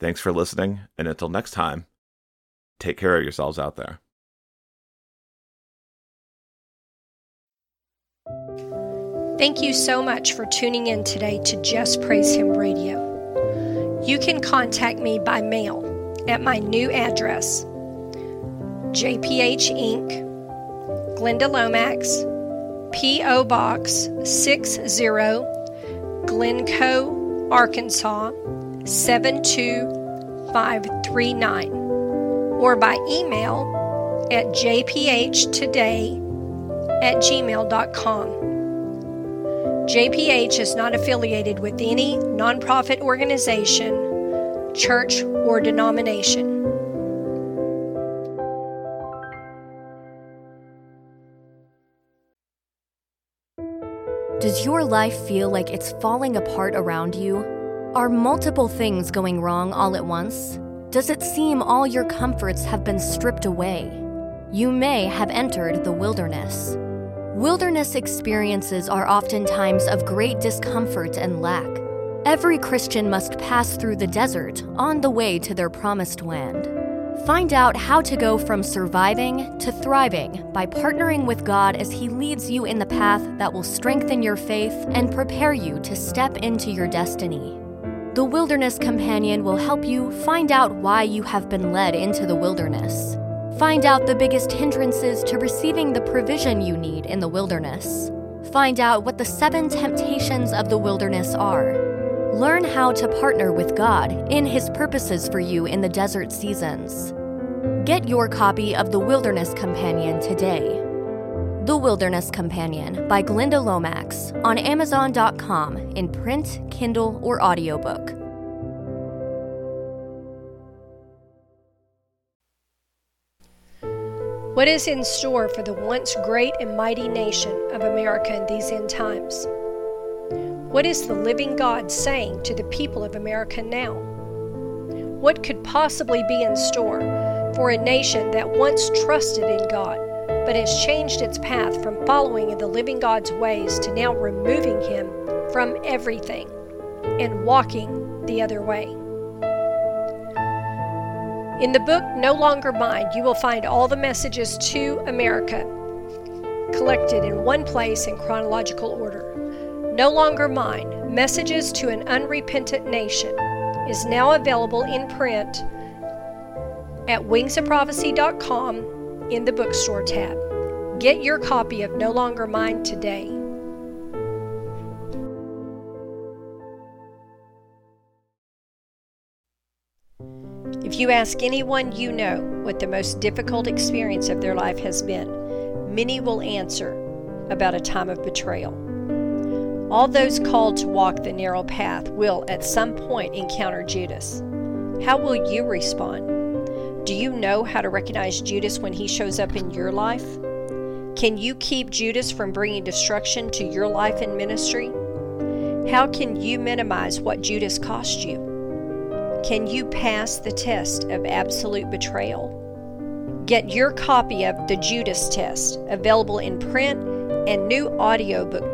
Thanks for listening, and until next time, take care of yourselves out there. Thank you so much for tuning in today to Just Praise Him Radio. You can contact me by mail at my new address JPH Inc., Glenda Lomax, P.O. Box 60, Glencoe, Arkansas 72539 or by email at jphtoday at gmail.com. JPH is not affiliated with any nonprofit organization, church, or denomination. Does your life feel like it's falling apart around you? Are multiple things going wrong all at once? Does it seem all your comforts have been stripped away? You may have entered the wilderness. Wilderness experiences are oftentimes of great discomfort and lack. Every Christian must pass through the desert on the way to their promised land. Find out how to go from surviving to thriving by partnering with God as He leads you in the path that will strengthen your faith and prepare you to step into your destiny. The Wilderness Companion will help you find out why you have been led into the wilderness. Find out the biggest hindrances to receiving the provision you need in the wilderness. Find out what the seven temptations of the wilderness are. Learn how to partner with God in His purposes for you in the desert seasons. Get your copy of The Wilderness Companion today. The Wilderness Companion by Glenda Lomax on Amazon.com in print, Kindle, or audiobook. What is in store for the once great and mighty nation of America in these end times? What is the living God saying to the people of America now? What could possibly be in store for a nation that once trusted in God? but has changed its path from following in the living God's ways to now removing Him from everything and walking the other way. In the book No Longer Mine, you will find all the messages to America collected in one place in chronological order. No Longer Mine Messages to an Unrepentant Nation is now available in print at wingsofprophecy.com in the bookstore tab. Get your copy of No Longer Mine today. If you ask anyone you know what the most difficult experience of their life has been, many will answer about a time of betrayal. All those called to walk the narrow path will at some point encounter Judas. How will you respond? Do you know how to recognize Judas when he shows up in your life? Can you keep Judas from bringing destruction to your life and ministry? How can you minimize what Judas cost you? Can you pass the test of absolute betrayal? Get your copy of The Judas Test, available in print and new audiobook,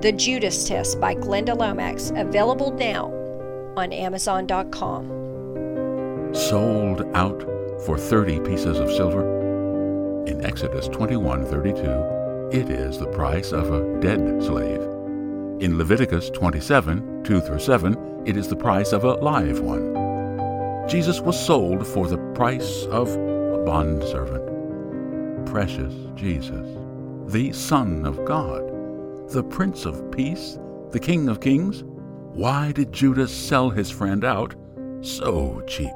The Judas Test by Glenda Lomax, available now on Amazon.com. Sold out for 30 pieces of silver? In Exodus 21:32, it is the price of a dead slave. In Leviticus 27 2 through 7, it is the price of a live one. Jesus was sold for the price of a bondservant. Precious Jesus, the Son of God, the Prince of Peace, the King of Kings. Why did Judas sell his friend out so cheap?